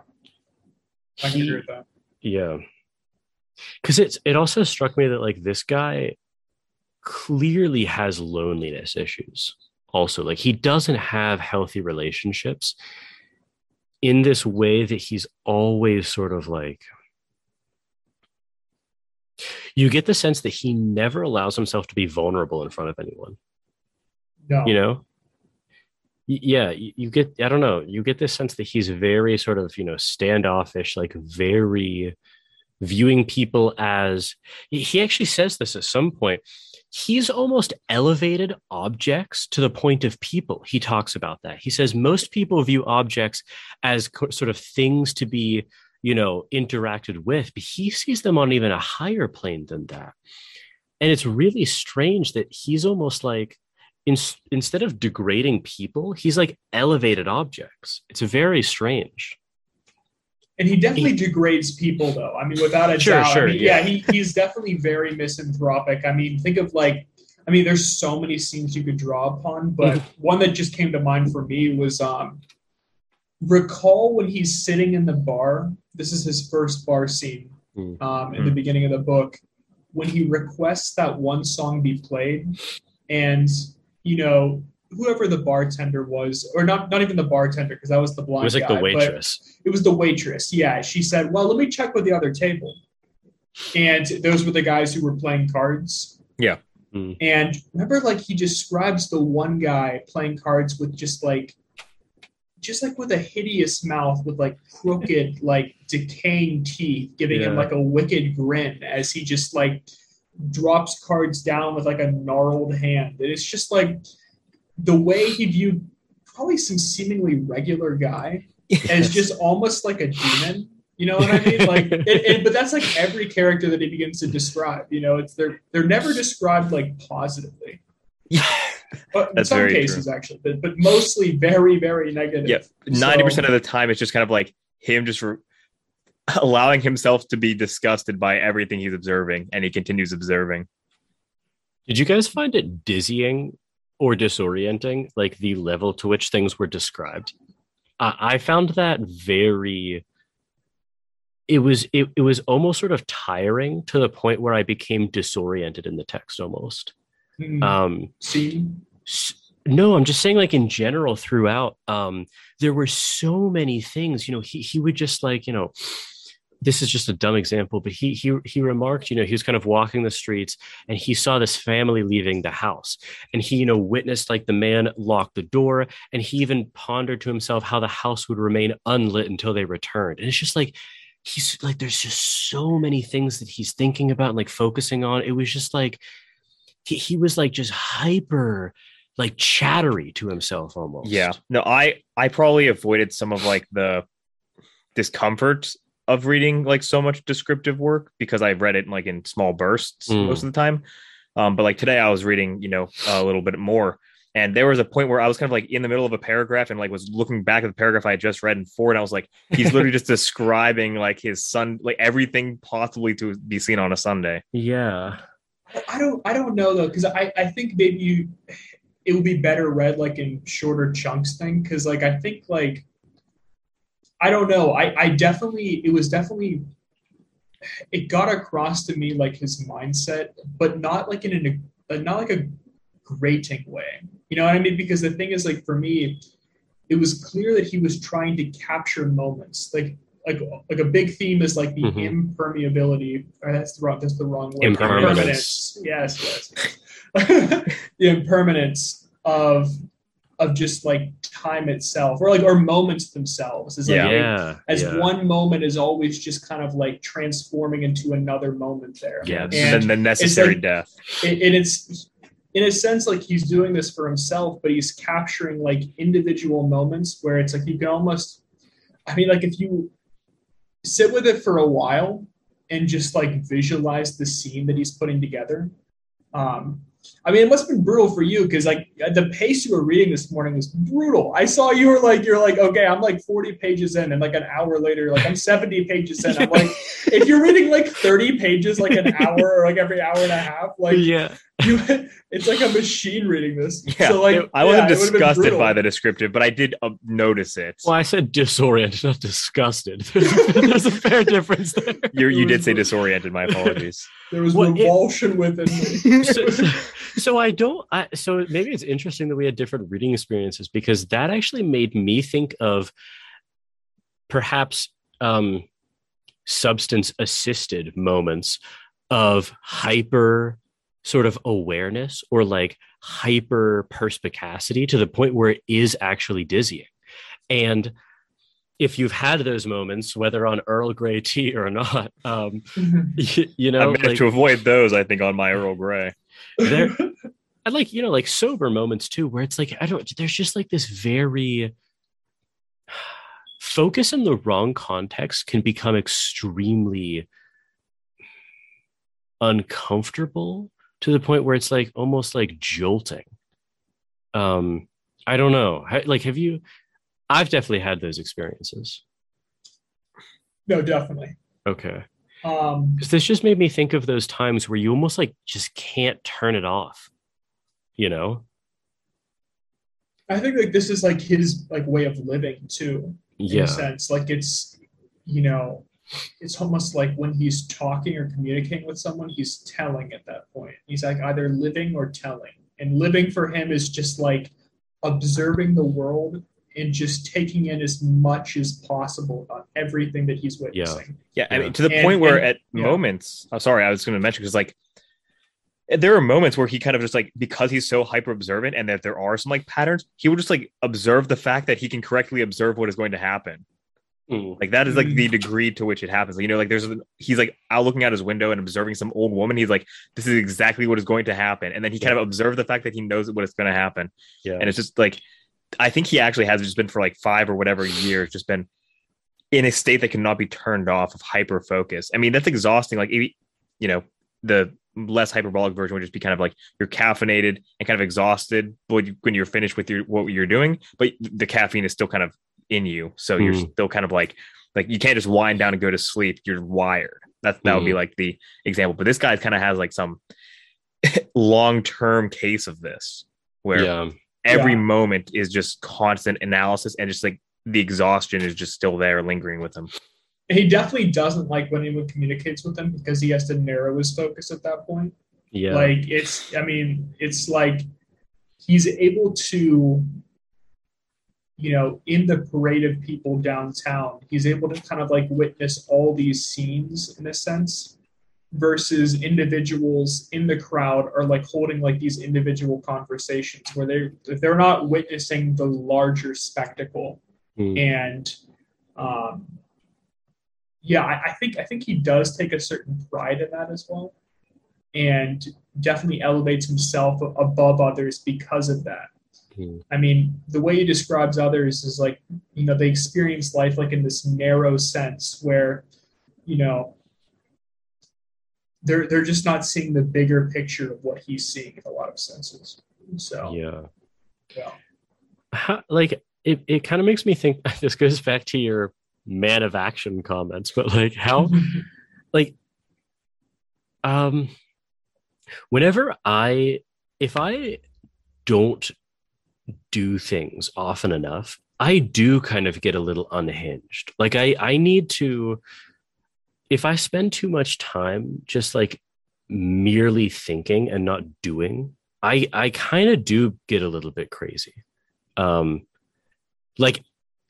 i can He- agree with that Yeah. Cause it's it also struck me that like this guy clearly has loneliness issues. Also, like he doesn't have healthy relationships in this way that he's always sort of like you get the sense that he never allows himself to be vulnerable in front of anyone. No. You know? Yeah you, get i don't know you get this sense that he's very sort of you know standoffish like very viewing people as he- he actually says this at some point he's almost elevated objects to the point of people. He talks about that. He says most people view objects as co- sort of things to be you know interacted with but he sees them on even a higher plane than that and it's really strange that he's almost like in, instead of degrading people, he's like elevated objects. It's very strange. and he definitely degrades people though i mean without a Sure, doubt sure, I mean, yeah. yeah, he, he's definitely very misanthropic i mean think of like i mean there's so many scenes you could draw upon but one that just came to mind for me was um recall when he's sitting in the bar this is his first bar scene Mm. um, in the beginning of the book when he requests that one song be played and you know whoever the bartender was or not not even the bartender because that was the blonde. It was like guy, the waitress. it was the waitress. Yeah, she said, "Well, let me check with the other table." And those were the guys who were playing cards. Yeah. Mm. And remember, like he describes the one guy playing cards with just like, just like with a hideous mouth, with like crooked, (laughs) like decaying teeth, giving him like a wicked grin as he just like drops cards down with like a gnarled hand. And it's just like the way he viewed probably some seemingly regular guy (laughs) as just almost like a demon You know what I mean? Like, (laughs) but that's like every character that he begins to describe. You know, it's they're they're never described like positively. Yeah. But in some very true. cases, actually, but, but mostly very, very negative. Yeah, ninety percent of the time it's just kind of like him just re- allowing himself to be disgusted by everything he's observing, and he continues observing. Did you guys find it dizzying or disorienting, like the level to which things were described? I I found that very. It was it, it was almost sort of tiring to the point where I became disoriented in the text almost. Mm, Um, see, no i'm just saying like in general throughout um there were so many things you know he he would just like you know this is just a dumb example but he he he remarked you know he was kind of walking the streets and he saw this family leaving the house. And he you know witnessed like the man lock the door and he even pondered to himself how the house would remain unlit until they returned. And it's just like he's like there's just so many things that he's thinking about and like focusing on. It was just like he, he was like just hyper like chattery to himself almost. Yeah, no, I I probably avoided some of like the discomfort of reading like so much descriptive work because I read it like in small bursts Mm. most of the time. Um, but like today, I was reading, you know, a little bit more, and there was a point where I was kind of like in the middle of a paragraph and like was looking back at the paragraph I had just read and forward. And I was like, he's literally just (laughs) describing like his son, like everything possibly to be seen on a Sunday. Yeah. I don't I don't know though because I I think maybe you, it would be better read like in shorter chunks thing because like I think like I don't know. I I definitely it was definitely it got across to me like his mindset but not like in a uh, not like a grating way. You know what I mean? Because the thing is like for me it was clear that he was trying to capture moments. Like like like a big theme is like the Mhm. impermeability or that's the wrong that's the wrong word Impermanence. yes yes (laughs) the impermanence of of just like time itself or like or moments themselves is like Yeah. as yeah. one moment is always just kind of like transforming into another moment there Yeah, and the necessary like- death. it, and it's in a sense like he's doing this for himself but he's capturing like individual moments where it's like you can almost i mean like if you sit with it for a while and just like visualize the scene that he's putting together um I mean, it must have been brutal for you because, like, the pace you were reading this morning was brutal. I saw you were like, you're like, okay, I'm like 40 pages in, and like an hour later, like I'm 70 pages in. I'm like, (laughs) if you're reading like 30 pages, like an hour or like every hour and a half, like yeah. You, (laughs) it's like a machine reading this. Yeah, so like, I wasn't yeah, it would've been disgusted by the descriptive, but I did uh, notice it. Well, I said disoriented, not disgusted. (laughs) There's, (laughs) there's a fair difference there. You you It did was- say disoriented. My apologies. There was Well, it- revulsion within me. so, so, so I don't. I, so maybe it's interesting that we had different reading experiences because that actually made me think of perhaps um, substance assisted moments of hyper sort of awareness or like hyper perspicacity to the point where it is actually dizzying. And if you've had those moments, whether on Earl Grey tea or not, um, (laughs) you, you I know, managed like, to avoid those. I think on my Earl Grey. there (laughs) I like you know like sober moments too where it's like I don't there's just like this very (sighs) focus in the wrong context can become extremely uncomfortable to the point where it's like almost like jolting um I don't know like have you I've definitely had those experiences no, definitely. okay Um, because this just made me think of those times where you almost like just can't turn it off you know I think like this is like his like way of living too. in yeah a sense. Like it's, you know, it's almost like when he's talking or communicating with someone, he's telling at that point. He's like either living or telling. And living for him is just like observing the world and just taking in as much as possible on everything that he's witnessing. Yeah, yeah I mean to the And- point where and- at yeah. moments. I'm sorry, I was going to mention because like there are moments where he kind of just like because he's so hyper observant and that there are some like patterns, he will just like observe the fact that he can correctly observe what is going to happen. Mm. Like that is like Mm. the degree to which it happens. Like, you know, like there's he's like out looking out his window and observing some old woman. He's like, this is exactly what is going to happen, and then he kind of observed the fact that he knows what is going to happen, yeah and it's just like I think he actually has just been for like five or whatever years, just been in a state that cannot be turned off of hyper focus. I mean, that's exhausting. Like, you know, the less hyperbolic version would just be kind of like you're caffeinated and kind of exhausted when you're finished with your what you're doing, but the caffeine is still kind of in you, so mm. you're hmm. still kind of like like you can't just wind down and go to sleep. You're wired. That that mm. would be hmm. like the example. But this guy kind of has like some (laughs) long term case of this where yeah. every yeah. moment is just constant analysis and just like the exhaustion is just still there lingering with him he definitely doesn't like when anyone communicates with him because he has to narrow his focus at that point. Yeah. Like it's I mean, it's like he's able to you know, in the parade of people downtown, he's able to kind of like witness all these scenes in a sense versus individuals in the crowd are like holding like these individual conversations where they if they're not witnessing the larger spectacle mm. and um yeah, I, I, think I think he does take a certain pride in that as well, and definitely elevates himself above others because of that. Mm. I mean, the way he describes others is like, you know, they experience life like in this narrow sense where, you know, they're they're just not seeing the bigger picture of what he's seeing in a lot of senses. So yeah, yeah. How, like it, it kind of makes me think. (laughs) This goes back to your man of action comments, but like how (laughs) like um whenever I if I don't do things often enough, I do kind of get a little unhinged. Like I I need to if I spend too much time just like merely thinking and not doing, I I kind of do get a little bit crazy. Um like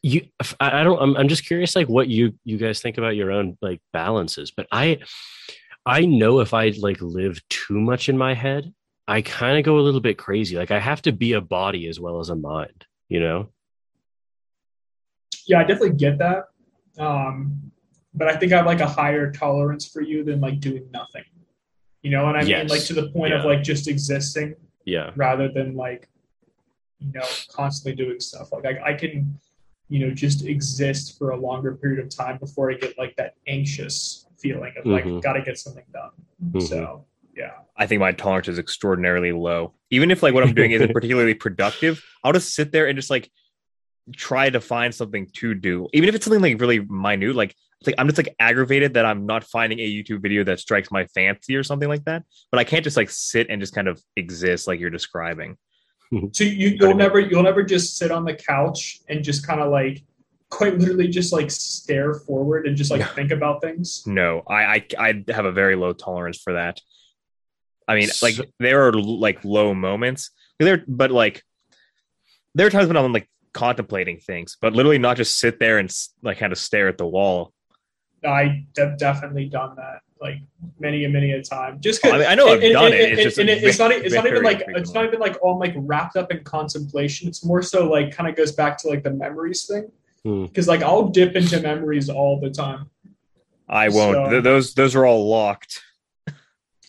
you i don't I'm, I'm just curious like what you you guys think about your own like balances but i i know if i like live too much in my head i kind of go a little bit crazy like i have to be a body as well as a mind you know yeah i definitely get that um but i think i have like a higher tolerance for you than like doing nothing you know and i yes. mean like to the point yeah. of like just existing yeah rather than like you know constantly doing stuff like I, I can you know just exist for a longer period of time before I get like that anxious feeling of like mm-hmm. got to get something done. Mm-hmm. So yeah, I think my tolerance is extraordinarily low. Even if like what I'm doing isn't (laughs) particularly productive, I'll just sit there and just like try to find something to do, even if it's something like really minute. Like like I'm just like aggravated that I'm not finding a YouTube video that strikes my fancy or something like that. But I can't just like sit and just kind of exist like you're describing. (laughs) so you, you'll never you'll never just sit on the couch and just kind of like quite literally just like stare forward and just like (laughs) think about things. No, I, I I have a very low tolerance for that. I mean, like there are like low moments there, but like there are times when I'm like contemplating things, but literally not just sit there and like kind of stare at the wall. I have definitely done that like many and many a time. Just oh, I, mean, I, know I've and, done and, it. It's just and it's not it's not even like it's not even like all like wrapped up in contemplation. It's more so like kind of goes back to like the memories thing. Because hmm. like I'll dip into memories all the time. I won't. So. Th- those those are all locked.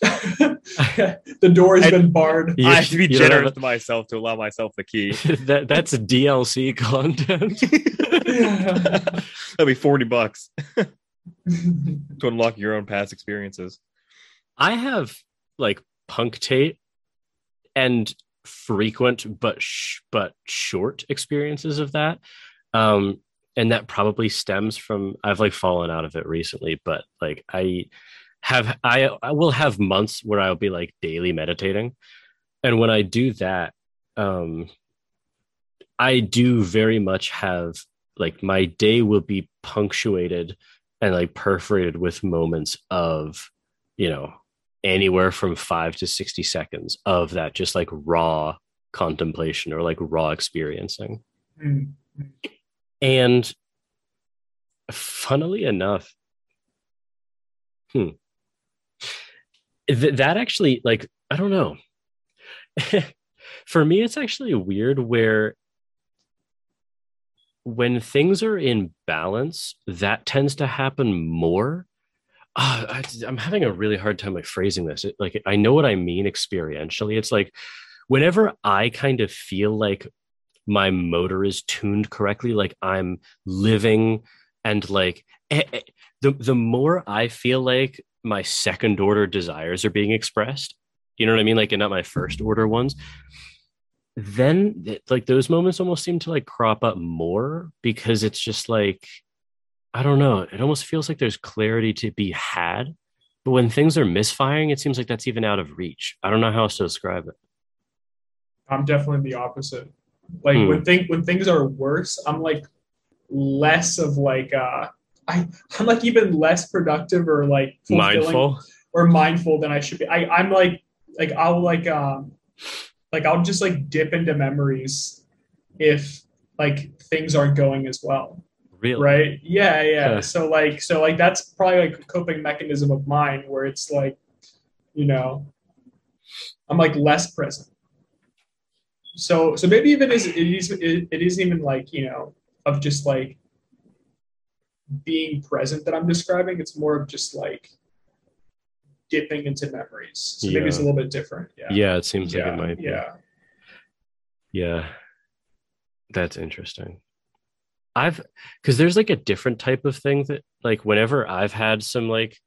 (laughs) the door has I, been barred. I have to be generous to myself to allow myself the key. (laughs) that that's DLC content. (laughs) That'll be forty bucks to unlock your own past experiences. I have like punctate and frequent but sh- but short experiences of that. Um and that probably stems from I've like fallen out of it recently, but like I have I I will have months where I'll be like daily meditating. And when I do that, um I do very much have like my day will be punctuated and like perforated with moments of you know anywhere from five to 60 seconds of that just like raw contemplation or like raw experiencing mm-hmm. and funnily enough hmm th- that actually like i don't know (laughs) for me it's actually weird where when things are in balance, that tends to happen more. Uh, I, am having a really hard time like phrasing this. It, like I know what I mean experientially. It's like whenever I kind of feel like my motor is tuned correctly, like I'm living and like eh, eh, the the more I feel like my second order desires are being expressed, you know what I mean, like and not my first order ones, then like those moments almost seem to like crop up more because it's just like I don't know, it almost feels like there's clarity to be had. But when things are misfiring, it seems like that's even out of reach. I don't know how else to describe it. I'm definitely the opposite. Like Hmm. when thing when things are worse, I'm like less of like uh I I'm like even less productive or like Mindful. or mindful than I should be. I I'm like like I'll like um like I'll just like dip into memories if like things aren't going as well. Really? Right? Yeah, yeah. Huh. So like so like that's probably like a coping mechanism of mine where it's like, you know, I'm like less present. So so maybe even is it is it, it isn't even like, you know, of just like being present that I'm describing. It's more of just like dipping into memories. So maybe it's a little bit different. Yeah. Yeah, it seems Yeah. like it might be. yeah. Yeah. That's interesting. I've because there's like a different type of thing that like whenever I've had some like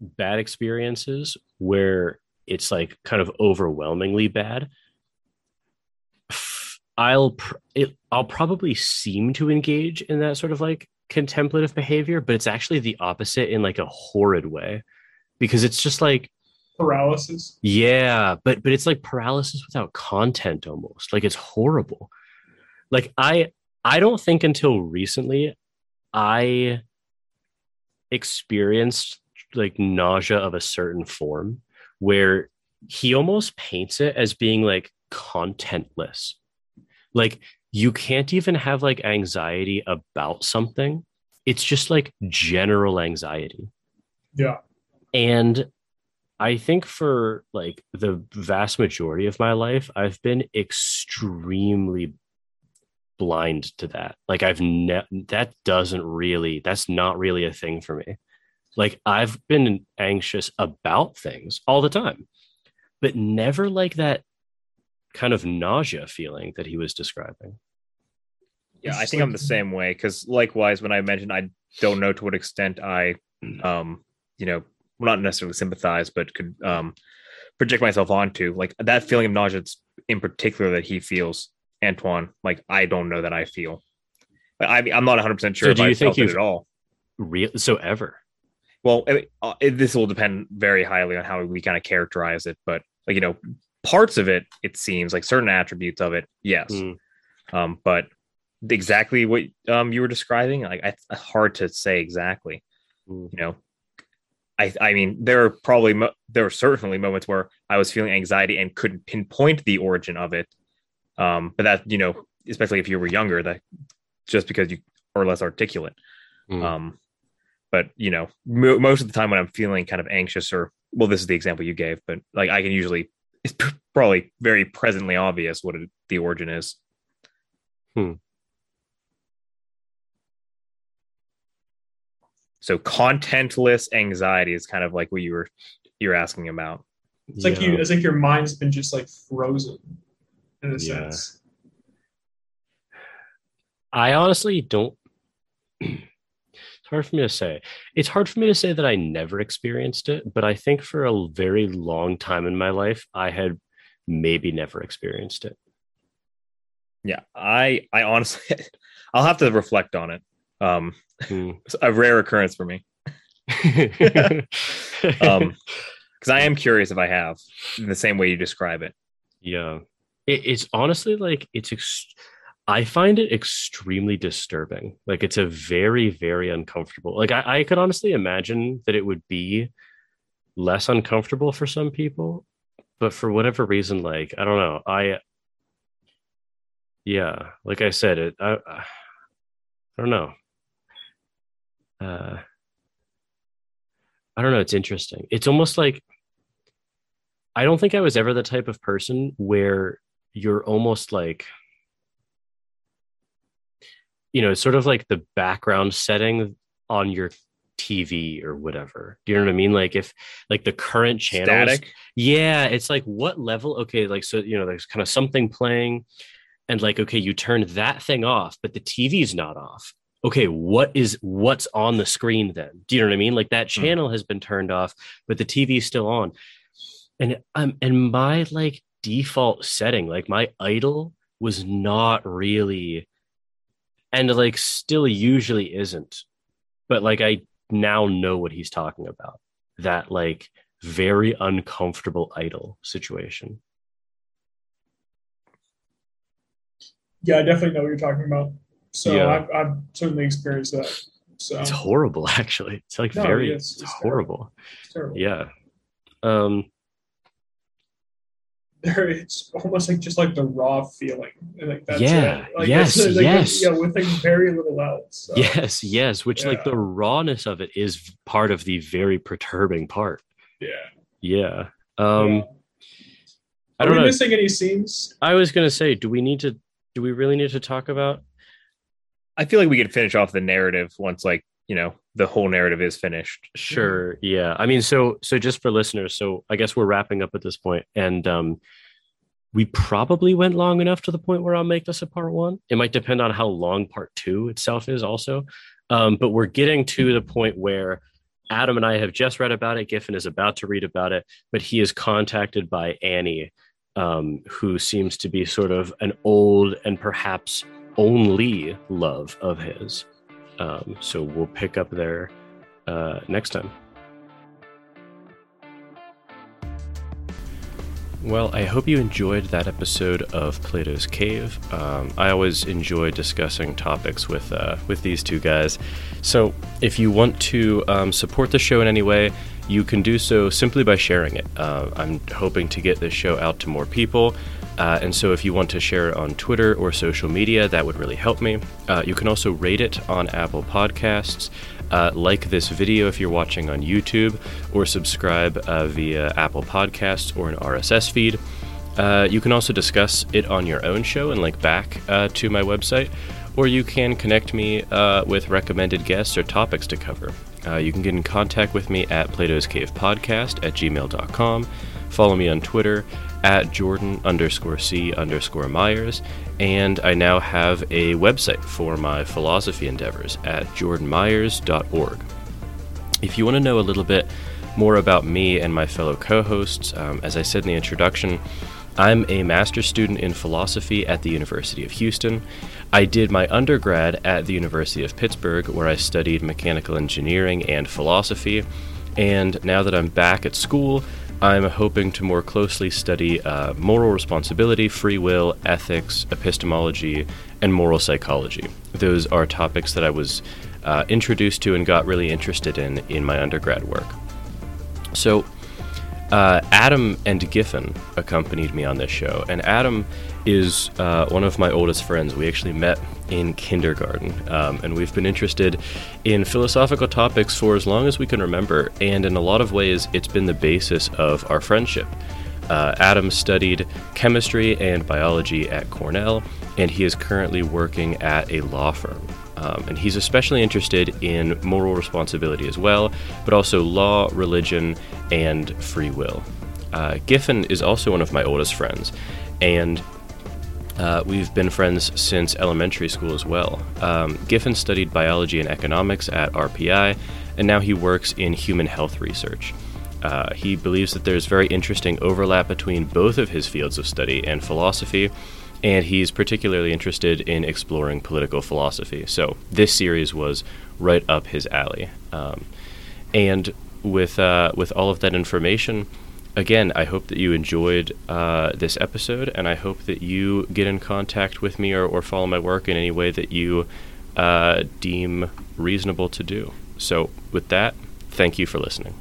bad experiences where it's like kind of overwhelmingly bad, I'll pr- it, I'll probably seem to engage in that sort of like contemplative behavior, but it's actually the opposite in like a horrid way because it's just like Paralysis. yeah, but but it's like paralysis without content almost. Like it's horrible. Like I I don't think until recently I experienced like nausea of a certain form where he almost paints it as being like contentless. Like you can't even have like anxiety about something. It's just like general anxiety. Yeah. And I think for like the vast majority of my life, I've been extremely blind to that. Like I've ne- that doesn't really that's not really a thing for me. Like I've been anxious about things all the time, but never like that kind of nausea feeling that he was describing. Yeah, It's I just think I'm the same way because likewise, when I mentioned I don't know to what extent I, um, you know, well, not necessarily sympathize, but could um project myself onto like that feeling of nausea in particular that he feels, Antoine. Like I don't know that I feel. Like, I I'm not 100 percent sure So if do I you think felt it you've- at all. Real so ever. Well, it, uh, it, this will depend very highly on how we kind of characterize it, but like you know, parts of it, it seems like certain attributes of it, yes. Mm. Um, but exactly what um you were describing, like it's hard to say exactly. Mm. You know, I I mean, there are probably mo- there are certainly moments where I was feeling anxiety and couldn't pinpoint the origin of it. Um, but that you know, especially if you were younger, that just because you are less articulate. Mm. Um, but you know, mo- most of the time when I'm feeling kind of anxious, or well, this is the example you gave, but like I can usually, it's p- probably very presently obvious what it, the origin is. Hmm. So contentless anxiety is kind of like what you were you're asking about. It's like you it's like your mind's been just like frozen in a Yeah. sense. I honestly don't. (clears throat) Hard for me to say. It's hard for me to say that I never experienced it, but I think for a very long time in my life, I had maybe never experienced it. Yeah, I I honestly (laughs) I'll have to reflect on it. Um, Hmm. (laughs) it's a rare occurrence for me. (laughs) Um, because I am curious if I have in the same way you describe it. yeah, it, it's honestly like it's. Ex- I find it extremely disturbing. Like it's a very, very uncomfortable. Like I, I could honestly imagine that it would be less uncomfortable for some people, but for whatever reason, like I don't know. I yeah, like I said, it. I, I don't know. Uh, I don't know. It's interesting. It's almost like I don't think I was ever the type of person where you're almost like you know, sort of like the background setting on your TV or whatever. Do you know what I mean? Like if like the current channels Static. yeah, it's like what level? Okay, like so you know, there's kind of something playing, and like okay, you turn that thing off, but the TV's not off. okay, what is what's on the screen then? Do you know what I mean? Like that channel has been turned off, but the TV's still on. And um and my like default setting, like my idle was not really and like still usually isn't. But like I now know what he's talking about. That like very uncomfortable idle situation. Yeah, I definitely know what you're talking about. So Yeah. I've, I've certainly experienced that. So It's horrible (laughs) actually. It's like No, very it's- it's, horrible. it's terrible. Yeah. Um there it's almost like just like the raw feeling and like that's Yeah, it. Like, yes, (laughs) like, yes. yeah with like very little else so, yes, yes, which like the rawness of it is part of the very perturbing part. yeah Yeah. Um yeah. I are don't we know. missing any scenes I was going to say do we need to do we really need to talk about I feel like we could finish off the narrative once, like you know, the whole narrative is finished. Sure. Yeah. I mean, so so just for listeners, so I guess we're wrapping up at this point, and um, we probably went long enough to the point where I'll make this a part one. It might depend on how long part two itself is, also. Um, but we're getting to the point where Adam and I have just read about it. Giffen is about to read about it, but he is contacted by Annie, um, who seems to be sort of an old and perhaps only love of his. Um, so we'll pick up there uh, next time. Well, I hope you enjoyed that episode of Plato's Cave. Um, I always enjoy discussing topics with uh, with these two guys. So, if you want to um, support the show in any way, you can do so simply by sharing it. Uh, I'm hoping to get this show out to more people. Uh, and so, if you want to share it on Twitter or social media, that would really help me. Uh, you can also rate it on Apple Podcasts, uh, like this video if you're watching on YouTube, or subscribe uh, via Apple Podcasts or an RSS feed. Uh, you can also discuss it on your own show and link back uh, to my website, or you can connect me with recommended guests or topics to cover. You can get in contact with me at Plato's Cave Podcast at gmail.com. Follow me on Twitter at Jordan underscore C underscore Myers. And I now have a website for my philosophy endeavors at jordanmyers.org. If you want to know a little bit more about me and my fellow co hosts, um, as I said in the introduction, I'm a master's student in philosophy at the University of Houston. I did my undergrad at the University of Pittsburgh, where I studied mechanical engineering and philosophy. And now that I'm back at school, I'm hoping to more closely study uh, moral responsibility, free will, ethics, epistemology, and moral psychology. Those are topics that I was uh, introduced to and got really interested in in my undergrad work. So, uh, Adam and Giffen accompanied me on this show, and Adam is uh, one of my oldest friends. We actually met in kindergarten, um, and we've been interested in philosophical topics for as long as we can remember, and in a lot of ways, it's been the basis of our friendship. Uh, Adam studied chemistry and biology at Cornell, and he is currently working at a law firm. Um, and he's especially interested in moral responsibility as well, but also law, religion, and free will. Uh, Giffen is also one of my oldest friends, and uh, we've been friends since elementary school as well. Um, Giffen studied biology and economics at RPI, and now he works in human health research. Uh, he believes that there's very interesting overlap between both of his fields of study and philosophy, and he's particularly interested in exploring political philosophy. So this series was right up his alley. Um, and with uh, with all of that information, again, I hope that you enjoyed uh, this episode, and I hope that you get in contact with me or, or follow my work in any way that you uh, deem reasonable to do. So, with that, thank you for listening.